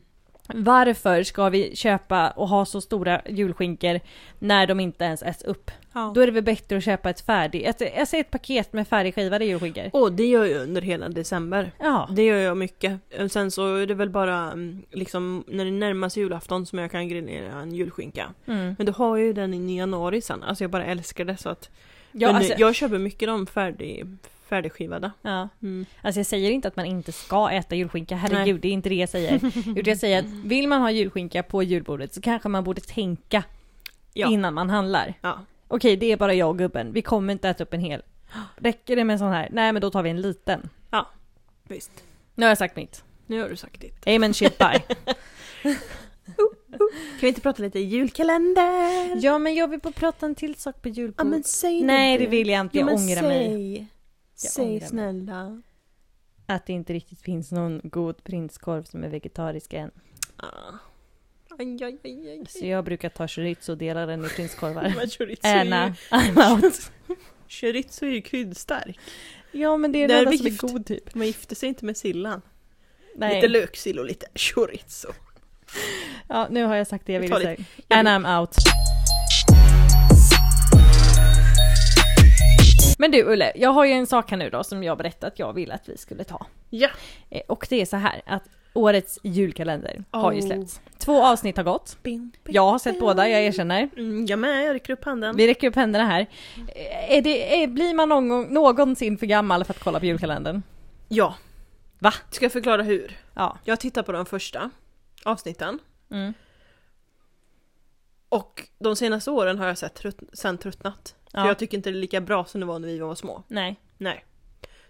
Varför ska vi köpa och ha så stora julskinkor när de inte ens äts upp? Ja. Då är det väl bättre att köpa ett färdigt, ett, jag säger ett paket med färdigskivade julskinkor. Och det gör jag under hela december. Ja. Det gör jag mycket. Sen så är det väl bara mm, liksom när det närmar sig julafton som jag kan grenera en julskinka. Mm. Men då har jag ju den i januari sen. Alltså jag bara älskar det så att. Ja, alltså, Jag köper mycket de färdig, färdigskivade. ja. Mm. Alltså jag säger inte att man inte ska äta julskinka, herregud det är inte det jag säger. <laughs> Utan jag säger att vill man ha julskinka på julbordet så kanske man borde tänka Ja. innan man handlar. Ja. Okej det är bara jag och gubben, vi kommer inte äta upp en hel. Räcker det med en sån här? Nej men då tar vi en liten. Visst. Nu har jag sagt mitt. Nu har du sagt ditt. Amen shit bye. <laughs> Kan vi inte prata lite julkalender? Ja men jag vill bara prata en till sak på julbord. Ja men säg Nej det det vill jag inte, jag ångrar säg. mig. Jag Säg ångrar mig. snälla. Att det inte riktigt finns någon god prinskorv som är vegetarisk än. Ah. Aj, aj, aj. Så jag brukar ta chorizo och dela den i prinskorvar. <laughs> Men chorizo Anna, <laughs> I'm out. chorizo är ju kryddstark. Ja men det är Det det enda som är god typ. Man gifter sig inte med sillan. Nej. Lite löksill och lite chorizo. Ja nu har jag sagt det jag Vi ville säga. And I'm out. Men du Ulle, jag har ju en sak här nu då som jag berättade att jag ville att vi skulle ta. Ja. Eh, Och det är så här att årets julkalender har ju Oh. släppts. Två avsnitt har gått. Bing, bing. Jag har sett båda, jag erkänner. Mm, jag med, jag räcker upp handen. Vi räcker upp händerna här. Eh, Är det, är, blir man någon, någonsin för gammal för att kolla på julkalendern? Ja. Va? Ska jag förklara hur? Ja. Jag tittar på de första avsnitten. Mm. Och de senaste åren har jag sett trött, sen tröttnat. För Ja. jag tycker inte det är lika bra som det var när vi var små. Nej. Nej.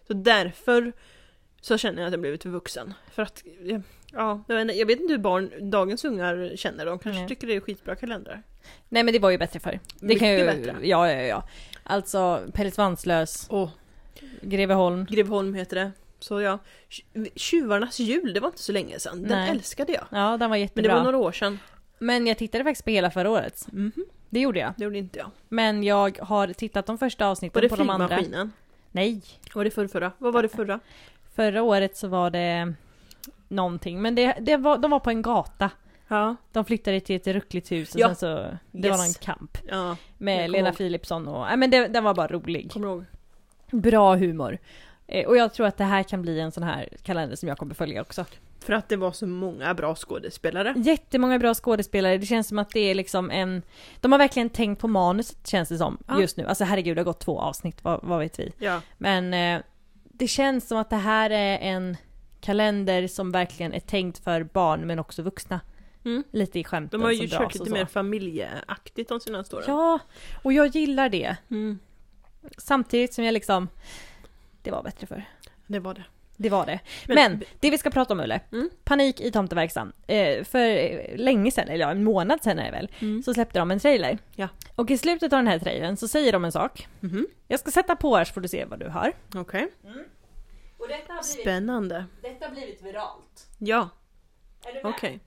Så därför så känner jag att jag blivit för vuxen. För att, ja, jag vet inte- hur barn, dagens ungar känner. De kanske Nej. tycker det är skitbra kalendrar. Nej men det var ju bättre förr. Det Mycket kan ju, bättre. Ja, ja, ja. Alltså Pelle Svanslös, Och Greveholm. Greveholm heter det. Så ja, Tj- Tjuvarnas jul, det var inte så länge sedan. Den Nej. älskade jag. Ja, den var Men det jättebra. var några år sedan. Men jag tittade faktiskt på hela förra året. Mhm. Det gjorde jag. Det gjorde inte jag. Men jag har tittat de första Var avsnitten det på de andra. flygmaskinen? Nej. Var det förra? Vad var det förra? Förra året så var det någonting. Men det, det var, de var på en gata. Ja. De flyttade till ett ruckligt hus och Ja. sen så, det var Yes. någon kamp. Ja, Med Lena ihåg. Philipsson och, nej men det, den var bara rolig. kommer ihåg. Bra humor. Eh, Och jag tror att det här kan bli en sån här kalender som jag kommer följa också. För att det var så många bra skådespelare. Jättemånga bra skådespelare, det känns som att det är liksom en... De har verkligen tänkt på manuset känns det som, Ja. just nu. Alltså herregud, det har gått två avsnitt, vad, vad vet vi. Ja. Men eh, det känns som att det här är en kalender som verkligen är tänkt för barn men också vuxna. Mm. Lite i skämten De har ju som kört lite mer familjeaktigt de senaste åren. Ja, och jag gillar det. Mm. Samtidigt som jag liksom... Det var bättre för. Det var det. Det var det. Men- Men, det vi ska prata om Ulle, Mm. panik i tomteverkstan. Eh, för länge sedan, eller ja, en månad sedan är det väl, Mm. så släppte de en trailer. Ja. Och i slutet av den här trailern så säger de en sak. Mhm. Jag ska sätta på här så får du se vad du hör. Okej. Och detta har Spännande. detta har blivit viralt. Ja, Är du okej.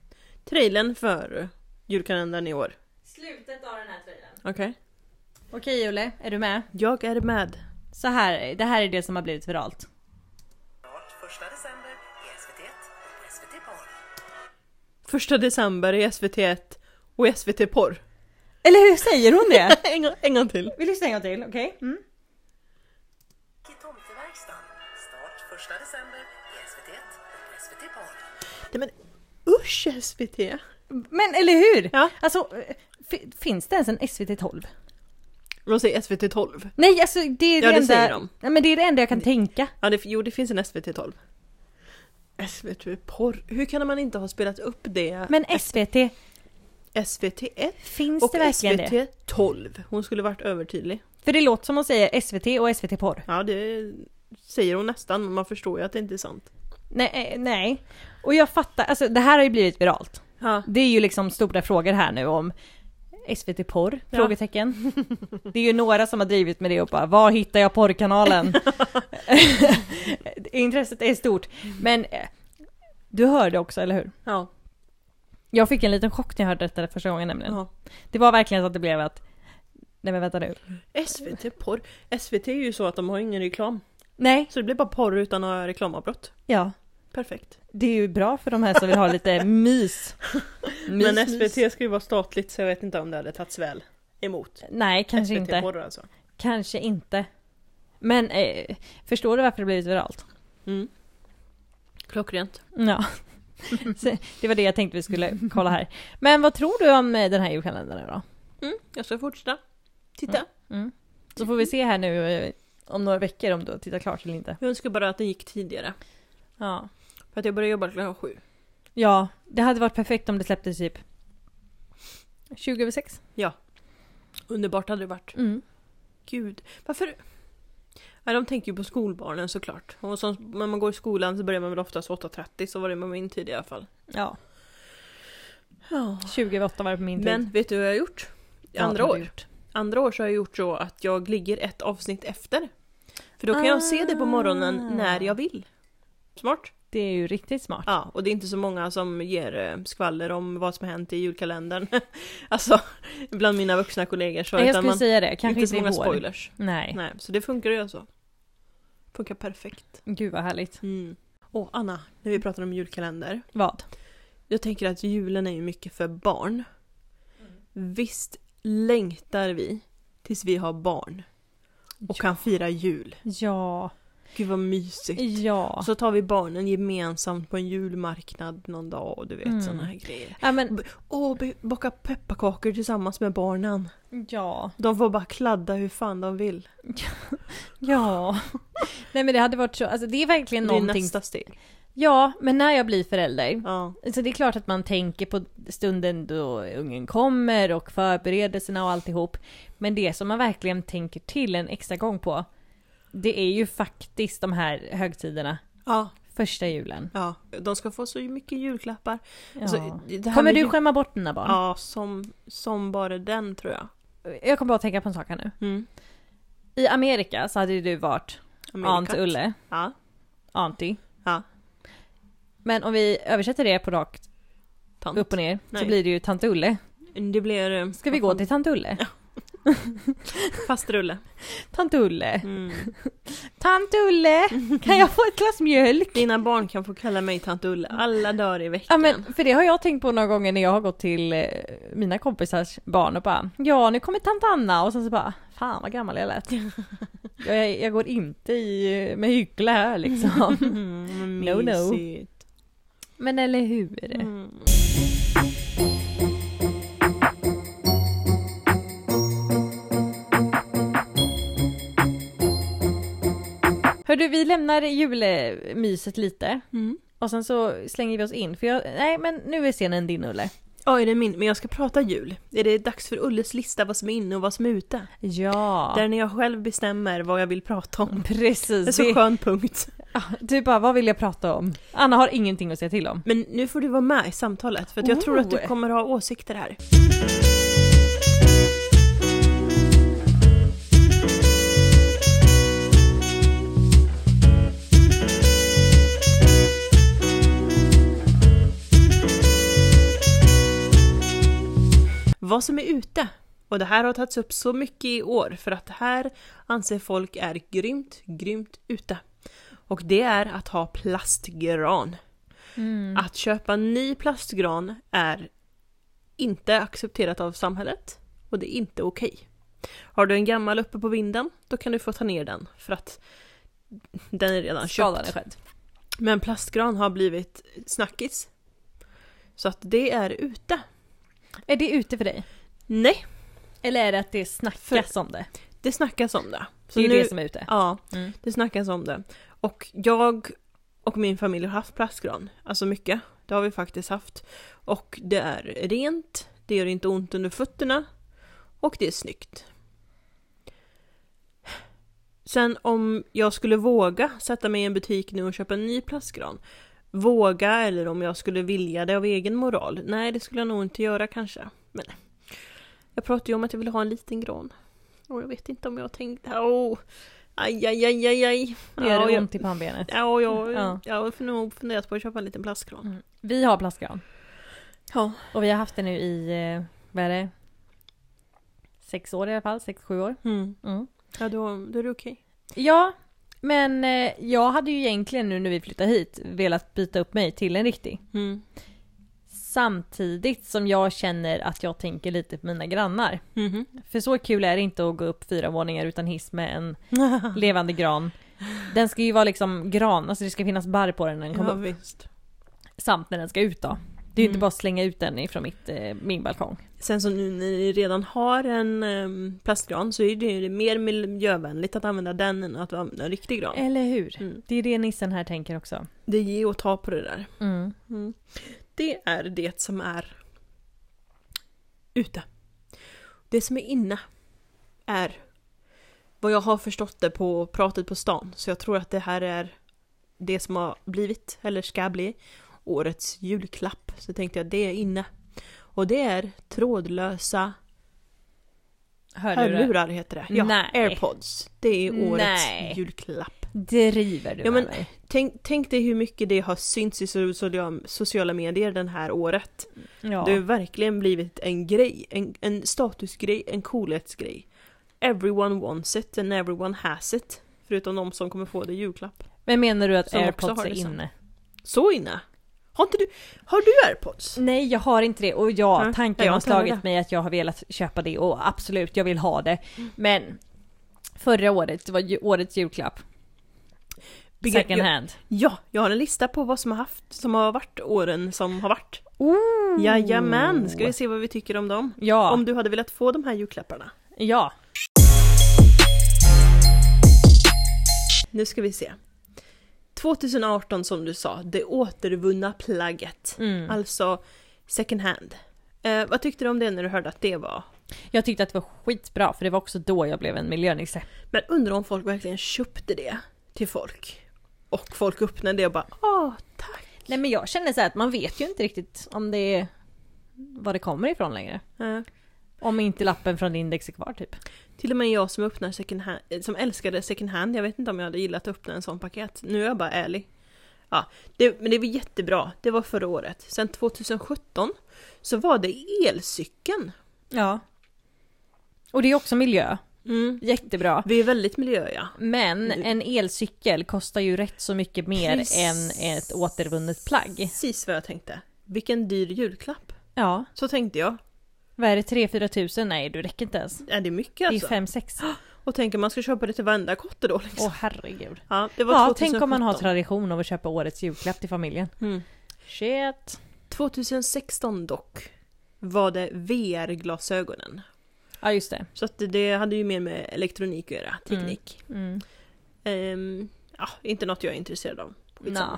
Trailern för julkalendern i år. Slutet av den här trailern. Okej. Okej Ulle, är du med? Jag är med. Så här, det här är det som har blivit viralt. Första december i SVT1 och på SVT Barn. Första december i SVT1 och SVT Porr. Eller hur säger hon det? <laughs> en, gång- en gång till. Vi lyssnar en gång till, okej? Mm. I Tomteverkstan. Start första december i SVT1 och på SVT Barn. Nej men usch SVT! Men eller hur? Ja. Alltså, eh, fi- finns det ens en SVT 12? De säger SVT 12. Nej, alltså det är det, Ja, det enda... säger de. Nej, men det är det enda jag kan tänka. Ja, det, jo det finns en SVT 12. SVT Porr. Hur kan man inte ha spelat upp det? Men SVT, SVT 1 finns och det verkligen? SVT 12. Hon skulle varit övertydlig. För det låter som hon säger SVT och SVT porr. Ja, det säger hon nästan, men man förstår ju att det inte är sant. Nej, eh, nej. Och jag fattar, alltså det här har ju blivit viralt. Ja. Det är ju liksom stora frågor här nu om SVT porr? Ja. Frågetecken. Det är ju några som har drivit med det och bara, var hittar jag porrkanalen? <laughs> <laughs> Intresset är stort. Men eh, du hörde också, eller hur? Ja. Jag fick en liten chock när jag hörde detta första gången nämligen. ja. Det var verkligen så att det blev att, nej men vänta nu. SVT Porr. SVT är ju så att de har ingen reklam. Nej, Så det blir bara porr utan några reklamavbrott. ja. Perfekt. Det är ju bra för de här som vill ha lite <laughs> mys. mys Men SVT mys. ska ju vara statligt så jag vet inte om det hade tagits väl emot. Nej, kanske SVT inte. Porr alltså. Kanske inte. Men eh, förstår du varför det blivit viralt? Mm. Klockrent. Ja. <laughs> Så det var det jag tänkte vi skulle kolla här. Men vad tror du om eh, den här julkalendern då? Mm. Jag ska fortsätta. Titta. Mm. Så får vi se här nu eh, om några veckor om du har tittat klart eller inte. Jag önskar bara att den gick tidigare. Ja. För att jag börjar jobba klockan sju. Ja, det hade varit perfekt om det släpptes typ 20 över 6. Underbart hade det varit. Mm. Gud. Varför? Ja, de tänker ju på skolbarnen såklart. Och som, när man går i skolan så börjar man väl oftast 8.30 så var det med min tid i alla fall. Ja. Ja. 20 över 8 var det på min tid. Men vet du vad jag har gjort? Andra du år. gjort? Andra år så har jag gjort så att jag ligger ett avsnitt efter. För då kan jag se det på morgonen Ah. när jag vill. Smart? Det är ju riktigt smart. Ja, och det är inte så många som ger eh, skvaller om vad som har hänt i julkalendern. <laughs> alltså, bland mina vuxna kollegor. Så, Nej, jag skulle man, säga det, kanske inte inte, så många vår. spoilers. Nej. Nej, så det funkar ju alltså. Funkar perfekt. Gud vad härligt. Mm. Och Anna, när vi pratar om julkalender. Vad? Jag tänker att julen är ju mycket för barn. Visst längtar vi tills vi har barn och kan fira jul. Ja. Gud vad mysigt. Ja. Och så tar vi barnen gemensamt på en julmarknad någon dag och du vet Mm. såna här grejer. Ja men, be- baka pepparkakor tillsammans med barnen. ja. De får bara kladda hur fan de vill. <laughs> Ja. Nej men det hade varit så, alltså det är verkligen Det är någonting. nästa steg. Ja, men när jag blir förälder. Ja. Så det är klart att man tänker på stunden då ungen kommer och förberedelserna och alltihop. Men det som man verkligen tänker till en extra gång på. Det är ju faktiskt de här högtiderna. Ja, Första julen. ja. De ska få så mycket julklappar. Ja. Alltså, det här Kommer du skämma bort dina barn? Ja, som, som bara den tror jag. Jag kommer bara att tänka på en sak här nu. Mm. I Amerika så hade du varit Amerikat. Aunt Ulle, Ja. Auntie. Ja. Men om vi översätter det på rakt Tant. upp och ner Nej. så blir det ju Tant Ulle. Det blir... eh, Ska vi gå till Tant Ulle? <laughs> Fastrulle. Tant Ulle. Mm. <laughs> Tant Ulle! Kan jag få ett glas mjölk? Dina barn kan få kalla mig tant Ulle alla dagar i Ja veckan. men för det har jag tänkt på några gånger när jag har gått till eh, mina kompisars barn och bara Ja nu kommer tant Anna och sen så bara Fan vad gammal jag lät. <laughs> jag, jag, går inte i, med hyckla här liksom. Mm, No, no. Men eller hur? Mm. Hör du vi lämnar julmyset lite Mm. och sen så slänger vi oss in för jag, nej men nu är scenen din Ulle. Ja, är det min? Men jag ska prata jul. Är det dags för Ulles lista vad som är inne och vad som är ute? Ja. Där när jag själv bestämmer vad jag vill prata om. Det är Precis. så Det, skön punkt. du bara, vad vill jag prata om? Anna har ingenting att säga till om. Men nu får du vara med i samtalet för att jag tror att du Oh. kommer ha åsikter här. Vad som är ute. Och det här har tagits upp så mycket i år för att det här anser folk är grymt, grymt ute. Och det är att ha plastgran. Mm. Att köpa ny plastgran är inte accepterat av samhället och det är inte okej. Har du en gammal uppe på vinden, då kan du få ta ner den för att den är redan Skadan köpt. är skedd. Men plastgran har blivit snackis. Så att det är ute. Är det ute för dig? Nej, Eller är det att det snackas om det? det snackas om det. Så Det är nu- det som är ute. Ja, Mm. det snackas om det. Och jag och min familj har haft plastgran. Alltså mycket. Det har vi faktiskt haft. Och det är rent, det gör inte ont under fötterna och det är snyggt. Sen om jag skulle våga sätta mig i en butik nu och köpa en ny plastgran. Våga eller om jag skulle vilja det av egen moral. Nej, det skulle jag nog inte göra kanske. Men jag pratade ju om att jag ville ha en liten gran. Och jag vet inte om jag tänkte... Åh! Aj, aj, aj, aj, aj. Gör Ja, det jag, ont i pannbenet. ja, jag, Ja. jag har nog funderat på att köpa en liten plastgran. Mm. Vi har plastgran. Ja. Och vi har haft det nu i, eh, vad är det? Sex år i alla fall, sex, sju år. Mm. Mm. Ja, då, då är det okej. Ja, men eh, jag hade ju egentligen nu när vi flyttade hit velat byta upp mig till en riktig. Mm. Samtidigt som jag känner att jag tänker lite på mina grannar. Mhm. För så kul är det inte att gå upp fyra våningar utan hiss med en <laughs> levande gran. Den ska ju vara liksom gran, alltså det ska finnas barr på den när den kommer ja, upp. visst. Samt när den ska ut då. Det är ju Mm. inte bara att slänga ut den ifrån mitt, eh, min balkong. Sen så nu när ni redan har en um, plastgran så är det ju mer miljövänligt att använda den än att använda en riktig gran. Eller hur? Mm. Det är det nissen här tänker också. Det ger att ta på det där. Mm. Mm. Det är det som är ute. Det som är inne är vad jag har förstått det på pratet på stan. Så jag tror att det här är det som har blivit, eller ska bli, årets julklapp. Så tänkte jag det är inne. Och det är trådlösa Hörlurar. hörlurar heter det. Ja, Nej. airpods. Det är årets Nej. julklapp. Driver du Ja, med men- mig? Tänk, tänk dig hur mycket det har synts i so- sociala, medier den här året. Ja. Det har verkligen blivit en grej, en, en statusgrej, en coolhetsgrej. Everyone wants it and everyone has it. Förutom de som kommer få det i julklapp. Men menar du att Som airpods är inne? Så inne! Har inte du, har du airpods? Nej, jag har inte det och ja, Nej, tanken jag har slagit mig att jag har velat köpa det och absolut, jag vill ha det. Men förra året, det var ju årets julklapp. Second jag, hand. Ja, jag har en lista på vad som har haft, som har varit åren som har varit. Ooh. Jajamän, ska vi se vad vi tycker om dem? Ja, Om du hade velat få de här julklapparna. ja. Nu ska vi se. 2018 som du sa, det återvunna plagget. Mm. Alltså second hand. Eh, vad tyckte du om det när du hörde att det var? Jag tyckte att det var skitbra för det var också då jag blev en miljönisse. Men undrar om folk verkligen köpte det till folk? Och folk öppnade det och bara åh tack. Nej men jag känner så att man vet ju inte riktigt om det är var det kommer ifrån längre. Eh, Om inte lappen från Index är kvar typ. till och med jag som öppnar second hand, eh, som älskade second hand, jag vet inte om jag hade gillat att öppna en sån paket. Nu är jag bara ärlig. Ja, det, men det var jättebra. Det var förra året. Sen 2017 så var det elcykeln. Ja. Och det är också miljö. Mm. Jättebra. Vi är väldigt miljöiga. Men en elcykel kostar ju rätt så mycket mer Precis. än ett återvunnet plagg. Precis vad jag tänkte. Vilken dyr julklapp. Ja. Så tänkte jag. Vad är det? 3-4 tusen? Nej, du räcker inte ens. Är det mycket Det är alltså? 5-6. <gasps> Och tänk om man ska köpa det till varenda kotte då liksom. Åh herregud. Ja, det var Ja, 2017. tänk om man har tradition av att köpa årets julklapp till familjen. Mm. Shit. 2016 dock var det VR-glasögonen. Ja, just det. Så att det, hade ju mer med elektronik att göra, teknik. Mm. Ehm, ja, inte något jag är intresserad av. Skitsamma. Nå.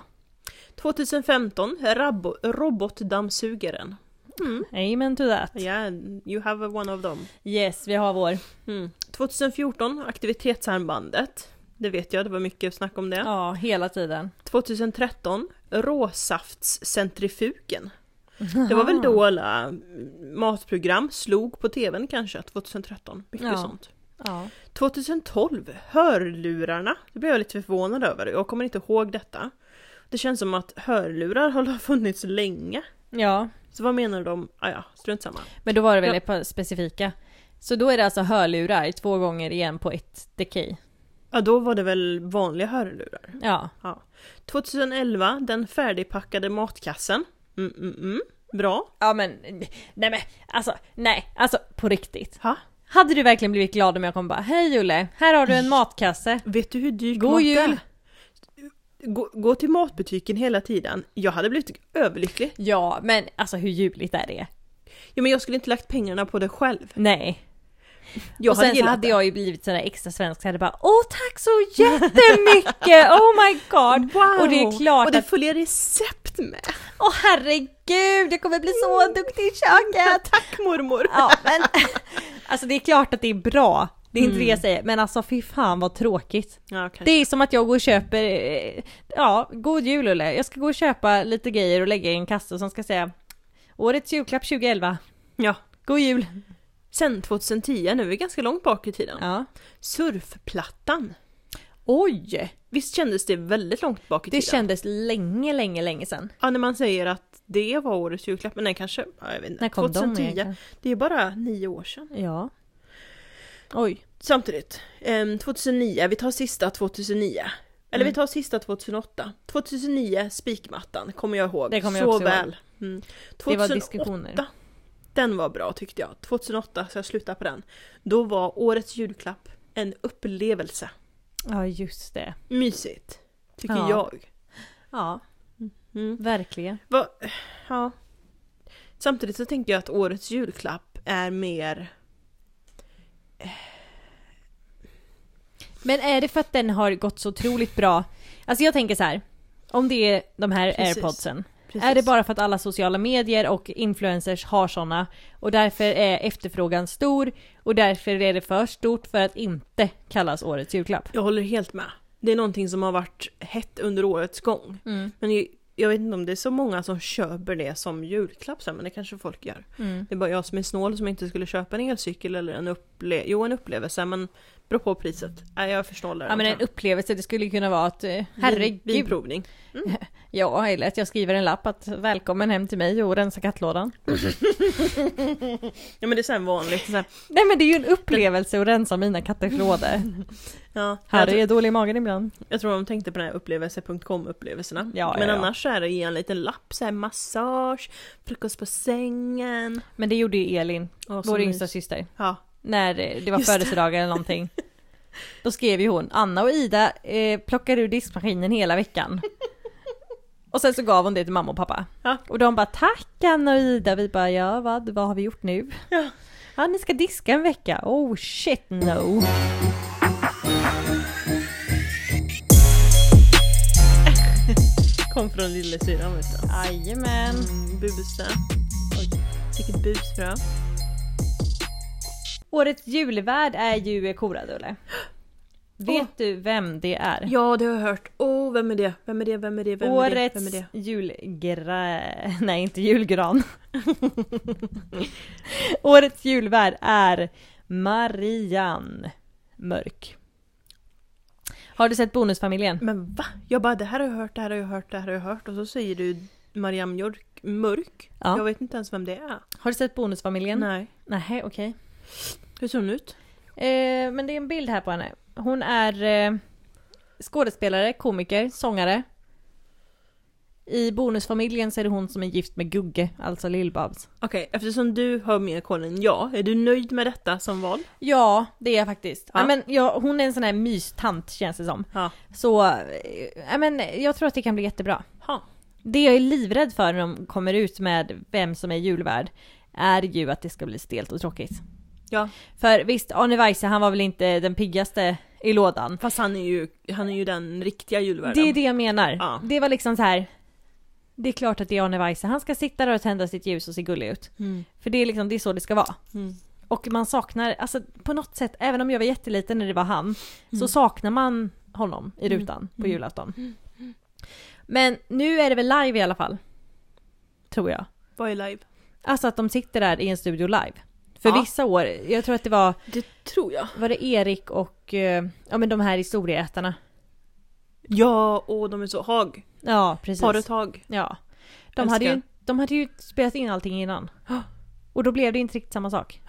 2015, rabo- robotdammsugaren. Mm. Amen to that. Yeah, you have one of them. Yes, vi har vår. Mm. 2014, aktivitetsarmbandet. Det vet jag, det var mycket snack om det. Ja, hela tiden. 2013, råsaftscentrifugen. Det var väl då alla matprogram slog på tvn kanske, 2013. Mycket Ja. sånt. Ja. 2012, hörlurarna. Det blev jag lite förvånad över, jag kommer inte ihåg detta. Det känns som att hörlurar har funnits länge. ja, Så vad menar de? Ah, ja, strunt samma. men då var det väl Ja. ett par specifika. Så då är det alltså hörlurar två gånger igen på ett dekej. Ja, då var det väl vanliga hörlurar. Ja. 2011, den färdigpackade matkassen. Mm, mm, mm. Bra. Ja men, nej men alltså, nej, alltså på riktigt. Ha? Hade du verkligen blivit glad om jag kom bara Hej Julle, här har du en matkasse. Vet du hur dyrt God mat är? Gå, gå till matbutiken hela tiden. Jag hade blivit överlycklig. Ja, men alltså hur juligt är det? Ja, men jag skulle inte lagt pengarna på det själv. Nej. Jag och sen så hade det. jag ju blivit sådär extra svensk, så hade bara Åh tack så jättemycket! <laughs> Oh my god! Wow! Och det är klart Och det att, följer recept med. åh herregud, jag kommer bli så duktig i köket! <laughs> Tack mormor! Ja, men <laughs> alltså det är klart att det är bra. Det är inte Mm. det jag säger, men alltså fy fan vad tråkigt. Ja, kanske. Det är som att jag går och köper, eh, ja, god jul Ulle. Jag ska gå och köpa lite grejer och lägga i en kasse som ska säga Årets julklapp 2011. Ja. God jul! Sen 2010, nu är vi ganska långt bak i tiden. Ja. Surfplattan. Oj! Visst kändes det väldigt långt bak i Det tiden? kändes länge, länge, länge sedan. Ja, när man säger att det var årets julklapp, men nej kanske, ja, jag vet inte. När kom 2010, de egentligen? det är bara nio år sedan. Ja. Oj. Samtidigt, ehm, 2009, vi tar sista 2009. Eller Mm. vi tar sista 2008. 2009, spikmattan, kommer jag ihåg. Det kommer jag så också ihåg. väl. Mm. Det var 2008, diskussioner. Den var bra tyckte jag. 2008, så jag slutar på den. Då var årets julklapp en upplevelse. Ja, just det. Mysigt. Tycker Ja. jag. Ja, Mm. verkligen. Va, ja. Samtidigt så tänker jag att årets julklapp är mer... Men är det för att den har gått så otroligt bra? Alltså jag tänker så här. Om det är de här Precis. airpodsen. Precis. Är det bara för att alla sociala medier och influencers har såna och därför är efterfrågan stor och därför är det för stort för att inte kallas årets julklapp? Jag håller helt med. Det är någonting som har varit hett under årets gång. Mm. Men jag vet inte om det är så många som köper det som julklapp sen, men det kanske folk gör. Mm. Det är bara jag som är snål som inte skulle köpa en elcykel eller en, upple- jo, en upplevelse, men beror på priset. Nej, jag förstår det. Ja men en upplevelse, det skulle kunna vara att eh, herregud. Vinprovning. <laughs> Ja, eller att jag skriver en lapp att välkommen hem till mig och rensa kattlådan. <laughs> Ja men det är sen vanligt. Så här, Nej men det är ju en upplevelse att rensa mina katters lådor. <laughs> ja, Här jag, är dålig i magen ibland. jag tror de tänkte på den här upplevelse.com upplevelserna. Ja, men ja, ja. annars så är det ge en liten lapp, så här massage, frukost på sängen. Men det gjorde ju Elin, så vår yngsta syster. Ja. När det var Just födelsedagar eller någonting. Då skrev ju hon, Anna och Ida eh, plockar ur diskmaskinen hela veckan. Och sen så gav hon det till mamma och pappa. Ja. Och de bara tack Anna och Ida. Vi bara ja vad, vad har vi gjort nu? Ja. Ja ni ska diska en vecka. Oh shit no. <laughs> Kom från lillasyrran vet du. Jajamän. Mm, busa. Oj, vilket busfrö. Årets julvärd är ju Koradulle. Vet du vem det är? Ja, det har jag hört. Åh, vem är det? Vem är det? Vem är det? Vem är det? Årets Vem är det? julgra... <laughs> Nej, inte julgran. <laughs> Årets julvärd är Marianne Mörk. Har du sett Bonusfamiljen? Men va? Jag bara, det här har jag hört, det här har jag hört, det här har jag hört. Och så säger du Marianne Mjörk, Mörk. Ja. Jag vet inte ens vem det är. Har du sett Bonusfamiljen? Nej. Nej, okej. Hur ser hon ut? Eh, men det är en bild här på henne. Hon är eh, skådespelare, komiker, sångare. I Bonusfamiljen så är det hon som är gift med Gugge, alltså Lill-Babs. Okej, eftersom du har mer koll än jag, är du nöjd med detta som val? Ja, det är jag faktiskt. Ja. Ja. men, ja, hon är en sån här mystant känns det som. Ja. Så, eh, ja, men, jag tror att det kan bli jättebra. Ha. Det jag är livrädd för när de kommer ut med vem som är julvärd är ju att det ska bli stelt och tråkigt. Ja. För visst, Arne Weise han var väl inte den piggaste i lådan. Fast han är ju, han är ju den riktiga julvärden. Det är det jag menar. Ja. Det var liksom så här. Det är klart att det är Arne Weise, han ska sitta där och tända sitt ljus och se gullig ut. Mm. För det är liksom, det är så det ska vara. Mm. Och man saknar, alltså på något sätt, även om jag var jätteliten när det var han, så Mm. saknar man honom i Mm. rutan på Mm. julafton. Men nu är det väl live i alla fall. Tror jag. Vad är live? Alltså att de sitter där i en studio live. För Ja. vissa år, jag tror att det var, Det tror jag. var det Erik och, eh, ja men de här historieätarna. Ja, och de är så Hag. Ja, precis. Paret Hag. Ja. De Älskar. hade, ju, de hade ju spelat in allting innan. Och då blev det inte riktigt samma sak.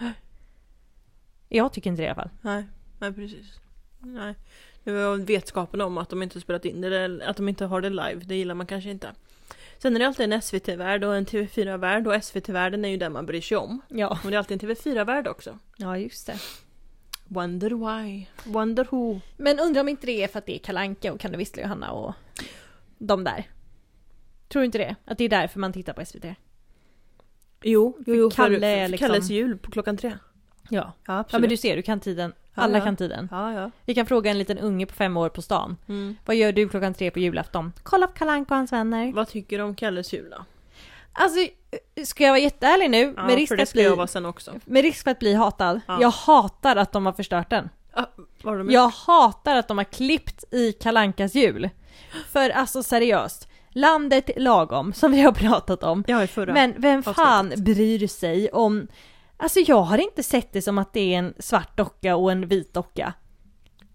Jag tycker inte det i alla fall. Nej, nej precis. Nej. Det var vetskapen om att de inte spelat in det, eller att de inte har det live, det gillar man kanske inte. Sen är det alltid en SVT-värld och en TV4-värld och SVT-världen är ju den man bryr sig om. Ja. Och det är alltid en TV4-värld också. Ja, just det. Wonder why, wonder who. Men undrar om inte det är för att det är Kalanka och Kan du vissla Johanna och de där. Tror du inte det? Att det är därför man tittar på SVT? Jo, jo, jo för, Kalle för, för liksom- Kalles jul på klockan tre. Ja. Ja, absolut. Ja men du ser, du kan tiden. Alla ja. kan tiden. Ja, ja. Vi kan fråga en liten unge på fem år på stan. Mm. Vad gör du klockan tre på julafton? Kolla på Kalanka och hans vänner. Vad tycker du om Kalles jul då? Alltså, ska jag vara jätteärlig nu? Ja, med, risk för det att ska jag bli, vara sen också. med risk för att bli hatad. Ja. Jag hatar att de har förstört den. Ah, de? Jag hatar att de har klippt i Kalankas jul. För alltså seriöst. Landet lagom, som vi har pratat om. Ja, i förra. Men vem fan avsnittet. bryr sig om... Alltså jag har inte sett det som att det är en svart docka och en vit docka.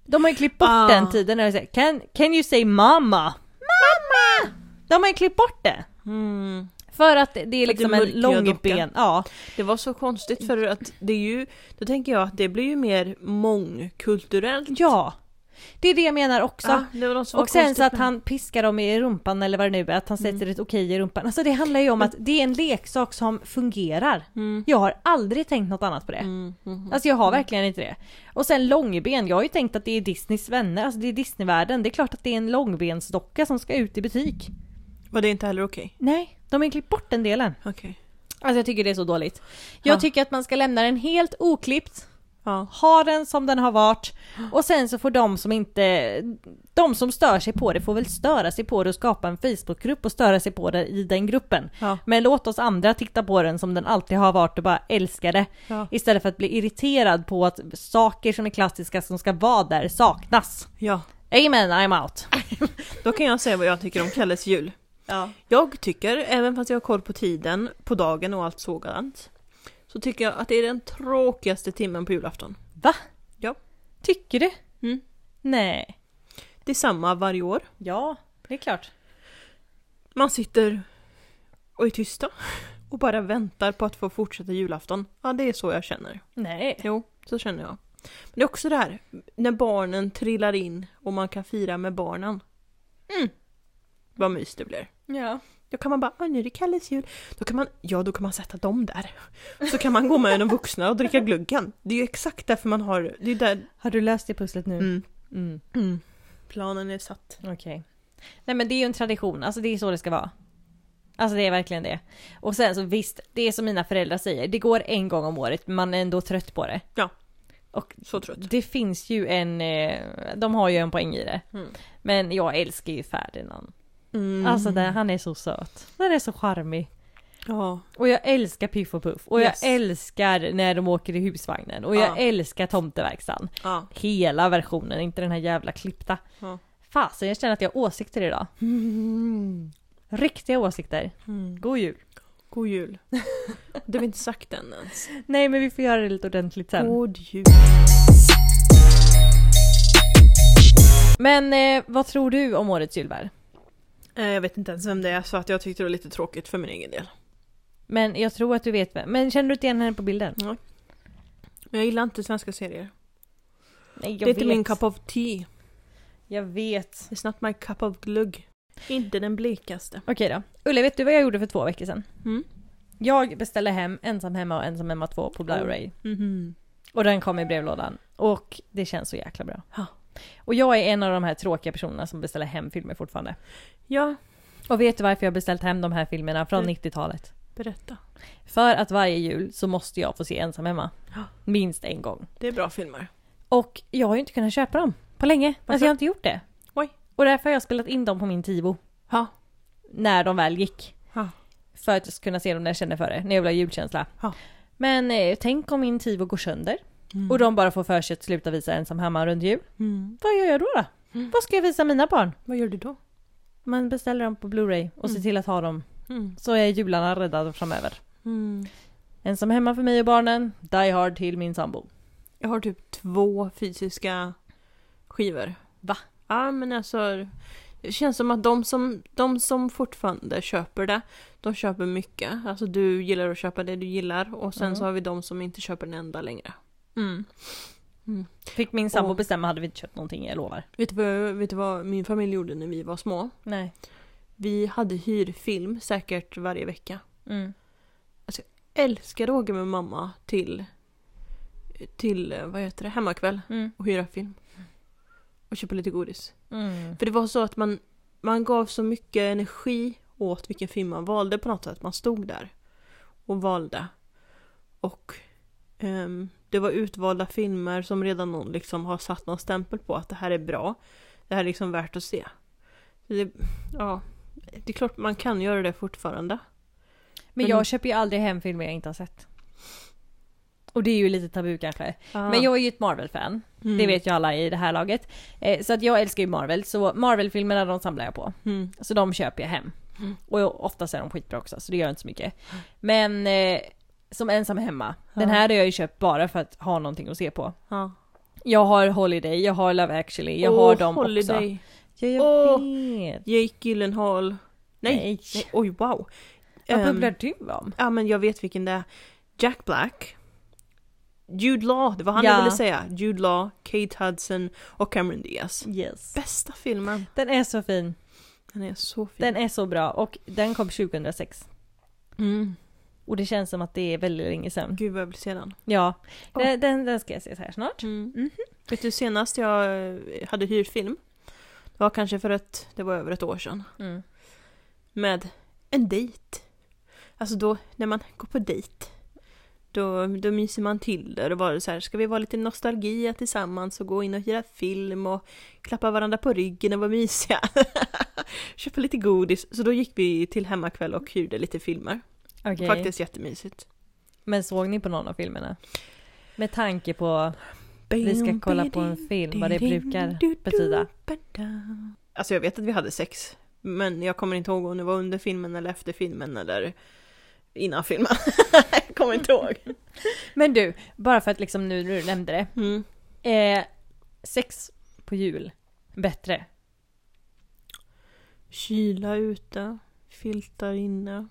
De har ju klippt bort Ah. den tiden när de säger can, can you say mamma? Mamma! De har ju klippt bort det. Mm. För att det är liksom en mörkhyad lång docka. ben. Ja. Det var så konstigt för att det är ju, då tänker jag att det blir ju mer mångkulturellt. ja. Det är det jag menar också. Ja, var Och sen så att med han piskar dem i rumpan eller vad det nu är, att han sätter Mm. ett okej i rumpan. Alltså det handlar ju om att det är en leksak som fungerar. Mm. Jag har aldrig tänkt något annat på det. Mm, mm, Alltså jag har verkligen inte det. Och sen långben, jag har ju tänkt att det är Disneys vänner, alltså det är Disneyvärlden. Det är klart att det är en långbensdocka som ska ut i butik. Var det inte heller okej? Nej, de har klippt bort den delen. Okej. Alltså jag tycker det är så dåligt. Jag Ja. tycker att man ska lämna den helt oklippt, Ja. ha den som den har varit och sen så får de som inte, de som stör sig på det får väl störa sig på det och skapa en Facebookgrupp och störa sig på det i den gruppen. Ja. Men låt oss andra titta på den som den alltid har varit och bara älska det. Ja. Istället för att bli irriterad på att saker som är klassiska som ska vara där saknas. ja. Amen, I'm out. Då kan jag säga vad jag tycker om Kalles jul. Ja. Jag tycker, även fast jag har koll på tiden, på dagen och allt sådant, så tycker jag att det är den tråkigaste timmen på julafton. Va? Ja. Tycker du? Mm. Nej. Det är samma varje år. Ja, det är klart. Man sitter och är tysta och bara väntar på att få fortsätta julafton. Ja, det är så jag känner. Nej. Jo, så känner jag. Men det är också det här, när barnen trillar in och man kan fira med barnen. Mm. Vad mys det blir. Ja. Då kan man bara, "Åh, nu är det Kalles jul. Då kan man, ja då kan man sätta dem där. Så kan man gå med de vuxna och dricka gluggen. Det är ju exakt därför man har, det är där, Har du löst det pusslet nu? mm, Mm. mm. Planen är satt. Okej. Nej men det är ju en tradition, alltså det är så det ska vara. Alltså det är verkligen det. Och sen så visst, det är som mina föräldrar säger, det går en gång om året men man är ändå trött på det. Ja. Och Så trött. det finns ju en, eh, de har ju en poäng i det. Mm. Men jag älskar ju Ferdinand. Mm. Alltså den, han är så söt. Den är så charmig. Ja. Och jag älskar Piff och Puff. Och Yes. jag älskar när de åker i husvagnen. Och jag Ja. älskar Tomteverkstan. Ja. Hela versionen, inte den här jävla klippta. Ja. Fasen, jag känner att jag har åsikter idag. Riktiga åsikter. Mm. God jul. God jul. Det har vi inte sagt än ens. <laughs> Nej men vi får göra det lite ordentligt sen. God jul. Men eh, vad tror du om årets julvärd? Eh, Jag vet inte ens vem det är så att jag tyckte det var lite tråkigt för min egen del. Men jag tror att du vet vem. Men känner du inte igen henne på bilden? Men jag gillar inte svenska serier. Nej, jag det är inte vet. min cup of tea. Jag vet. It's not my cup of glugg. Inte den blekaste. Okej då. Ulle, vet du vad jag gjorde för två veckor sedan? Mm. Jag beställde hem Ensam Hemma och Ensam Hemma 2 på Blu-ray. Mhm. Och den kom i brevlådan. Och det känns så jäkla bra. Ja. Och jag är en av de här tråkiga personerna som beställer hem filmer fortfarande. Ja, Och vet du varför jag har beställt hem de här filmerna från Mm. 90-talet? berätta. För att varje jul så måste jag få se Ensam Hemma. Minst en gång. Det är bra filmer. Och jag har ju inte kunnat köpa dem på länge. Varför? Alltså jag har inte gjort det. Oj. Och därför har jag spelat in dem på min Tivo. Ja. När de väl gick. Ja. För att jag ska kunna se dem när jag känner för det. När jag vill ha julkänsla. Ja. Men eh, tänk om min Tivo går sönder. Mm. Och de bara får för sig att sluta visa Ensam Hemma runt jul. Mm. Vad gör jag då? då? Mm. Vad ska jag visa mina barn? Vad gör du då? Man beställer dem på Blu-ray och ser Mm. till att ha dem. Mm. Så är jularna räddade framöver. Ensam hemma för mig och barnen. Die Hard till min sambo. Jag har typ två fysiska skivor. Va? Ja men alltså Det känns som att de som, de som fortfarande köper det De köper mycket. Alltså du gillar att köpa det du gillar och sen Mm. så har vi de som inte köper en enda längre. Mm. Fick min sambo Och- bestämma hade vi inte köpt någonting, jag lovar. Vet, du vad, jag- vet du vad min familj gjorde när vi var små? Nej. Vi hade hyrfilm säkert varje vecka. Mm. Älskade att åka med mamma till till, eh, vad heter det, hemmakväll Mm. och hyra film. Och köpa lite godis. Mm. För det var så att man, man gav så mycket energi åt vilken film man valde på något sätt. Man stod där och valde. Och ehm, det var utvalda filmer som redan någon liksom har satt någon stämpel på att det här är bra. Det här är liksom värt att se. Det, ja, det är klart man kan göra det fortfarande. Men Men- jag köper ju aldrig hem filmer jag inte har sett. Och det är ju lite tabu kanske. Men Men jag är ju ett Marvel-fan. mm, Det vet ju alla i det här laget. Eh, så att jag älskar ju Marvel, så Marvel-filmerna de samlar jag på. Mm, Så de köper jag hem. Mm. Och oftast är de skitbra också, så det gör inte så mycket. Men eh, som ensam hemma, den här har jag ju köpt bara för att ha någonting att se på. ja. Jag har Holiday, jag har Love actually, jag har dem också. Holiday. Ja, jag Åh. vet. Jake Gyllenhaal. Nej, Nej. nej. oj wow. Vad Ehm, bubblar du om? Ja men jag vet vilken det är. Jack Black. Jude Law, det var han Ja. jag ville säga. Jude Law, Kate Hudson och Cameron Diaz. Yes. Bästa filmen. Den är så fin. Den är så fin. Den är så bra och den kom 2006. Mm. Och det känns som att det är väldigt länge sedan. Gud vad jag vill se den. Ja, Åh. den, den, den ska jag se så här snart. Mm. Mhm. Vet du senast jag eh, hade hyrfilm? Det var kanske för ett, det var över ett år sedan. Mm. Med en dejt. Alltså då, när man går på dejt. Då, då myser man till det. Då var det så här, ska vi vara lite nostalgia tillsammans och gå in och hyra film och klappa varandra på ryggen och vara mysiga. <laughs> Köpa lite godis. Så då gick vi till hemmakväll och hyrde lite filmer. Okej. Faktiskt jättemysigt. Men såg ni på någon av filmerna? Med tanke på vi ska kolla på en film, vad det brukar betyda. Alltså jag vet att vi hade sex Men jag kommer inte ihåg om det var under filmen eller efter filmen eller innan filmen. <laughs> jag kommer inte ihåg. Men du, bara för att liksom nu när du nämnde det. Mm. Eh, sex på jul, bättre? Kyla ute, filtar inne.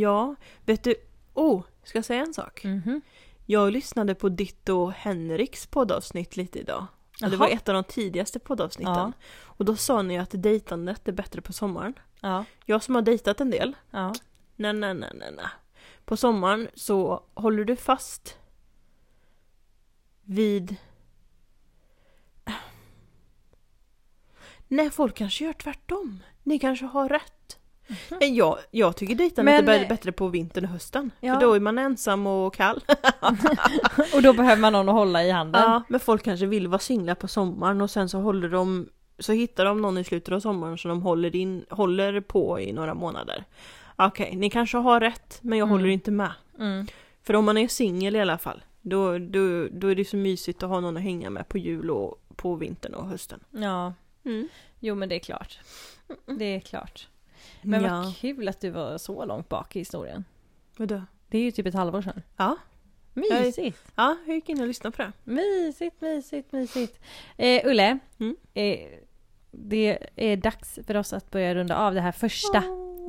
Ja, vet du, oh, ska jag säga en sak? Mhm. Jag lyssnade på ditt och Henriks poddavsnitt lite idag. Ja, det Jaha. var ett av de tidigaste poddavsnitten. Ja. Och då sa ni att dejtandet är bättre på sommaren. Ja, Jag som har dejtat en del, ja. nej nej nej nej nej. På sommaren så håller du fast vid... Nej, folk kanske gör tvärtom. Ni kanske har rätt. Men Jag, jag tycker dejtandet Mhm. Men- är bä- bättre på vintern och hösten. Ja. För då är man ensam och kall. <laughs> Och då behöver man någon att hålla i handen. Ja, men folk kanske vill vara singlar på sommaren och sen så håller de så hittar de någon i slutet av sommaren som de håller, in, håller på i några månader. Okej, ni kanske har rätt, men jag Mm. håller inte med. Mm. För om man är singel i alla fall, då, då, då är det så mysigt att ha någon att hänga med på jul och på vintern och hösten. Ja, Mm. jo men det är klart. Det är klart. Men ja. vad kul att du var så långt bak i historien. Vadå? Det är ju typ ett halvår sedan. Ja. Mysigt! ja, jag gick in och lyssnade på det. Mysigt, mysigt, mysigt. Eh, Ulle, Mm. eh, det är dags för oss att börja runda av det här första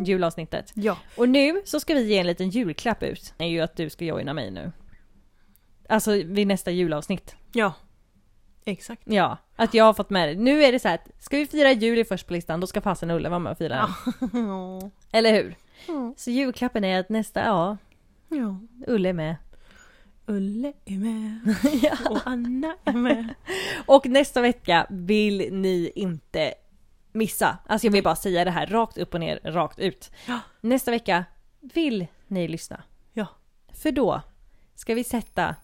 julavsnittet. Ja. Och nu så ska vi ge en liten julklapp ut. Det är ju att du ska joina mig nu. Alltså vid nästa julavsnitt. Ja. Exakt. Ja, att jag har fått med det. Nu är det så här att ska vi fira jul i först på listan då ska fasen Ulle vara med och fira den. Ja. <laughs> Eller hur? Ja. Så julklappen är att nästa, ja, ja. Ulle är med. Ulle är med <laughs> och Anna är med. <laughs> Och nästa vecka vill ni inte missa. Alltså jag vill bara säga det här rakt upp och ner, rakt ut. Ja. Nästa vecka vill ni lyssna. Ja. För då ska vi sätta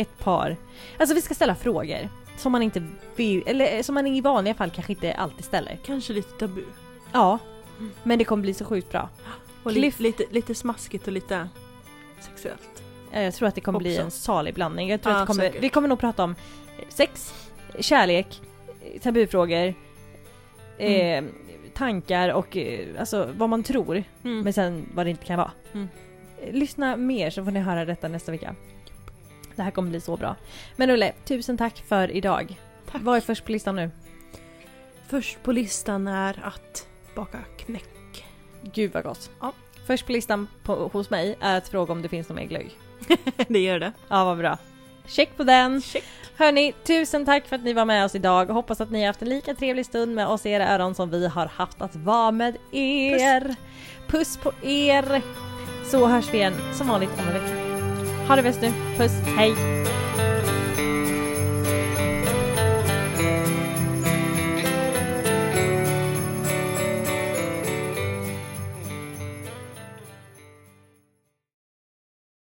ett par, alltså vi ska ställa frågor som man inte vill, eller som man i vanliga fall kanske inte alltid ställer. Kanske lite tabu. Ja, Mm. men det kommer bli så sjukt bra. Och Cliff- lite, lite, smaskigt och lite sexuellt. Ja, Jag tror att det kommer bli Också. en salig blandning. Jag tror Ja, att kommer, vi kommer nog prata om sex, kärlek, tabufrågor, eh, tankar och eh, alltså vad man tror. Mm. Men sen vad det inte kan vara. Mm. Lyssna mer så får ni höra detta nästa vecka. Det här kommer bli så bra. Men Ulle, tusen tack för idag. Tack. Vad är först på listan nu? Först på listan är att baka knäck. Gud vad gott. Ja. Först på listan på, hos mig är att fråga om det finns någon mer glögg. <laughs> det gör det. Ja, vad bra. Check på den. Check. Hörni, tusen tack för att ni var med oss idag. Hoppas att ni har haft en lika trevlig stund med oss i era öron som vi har haft att vara med er. Puss, på er! Så hörs vi igen som vanligt om en vecka. Ha det bäst nu. Puss, hej!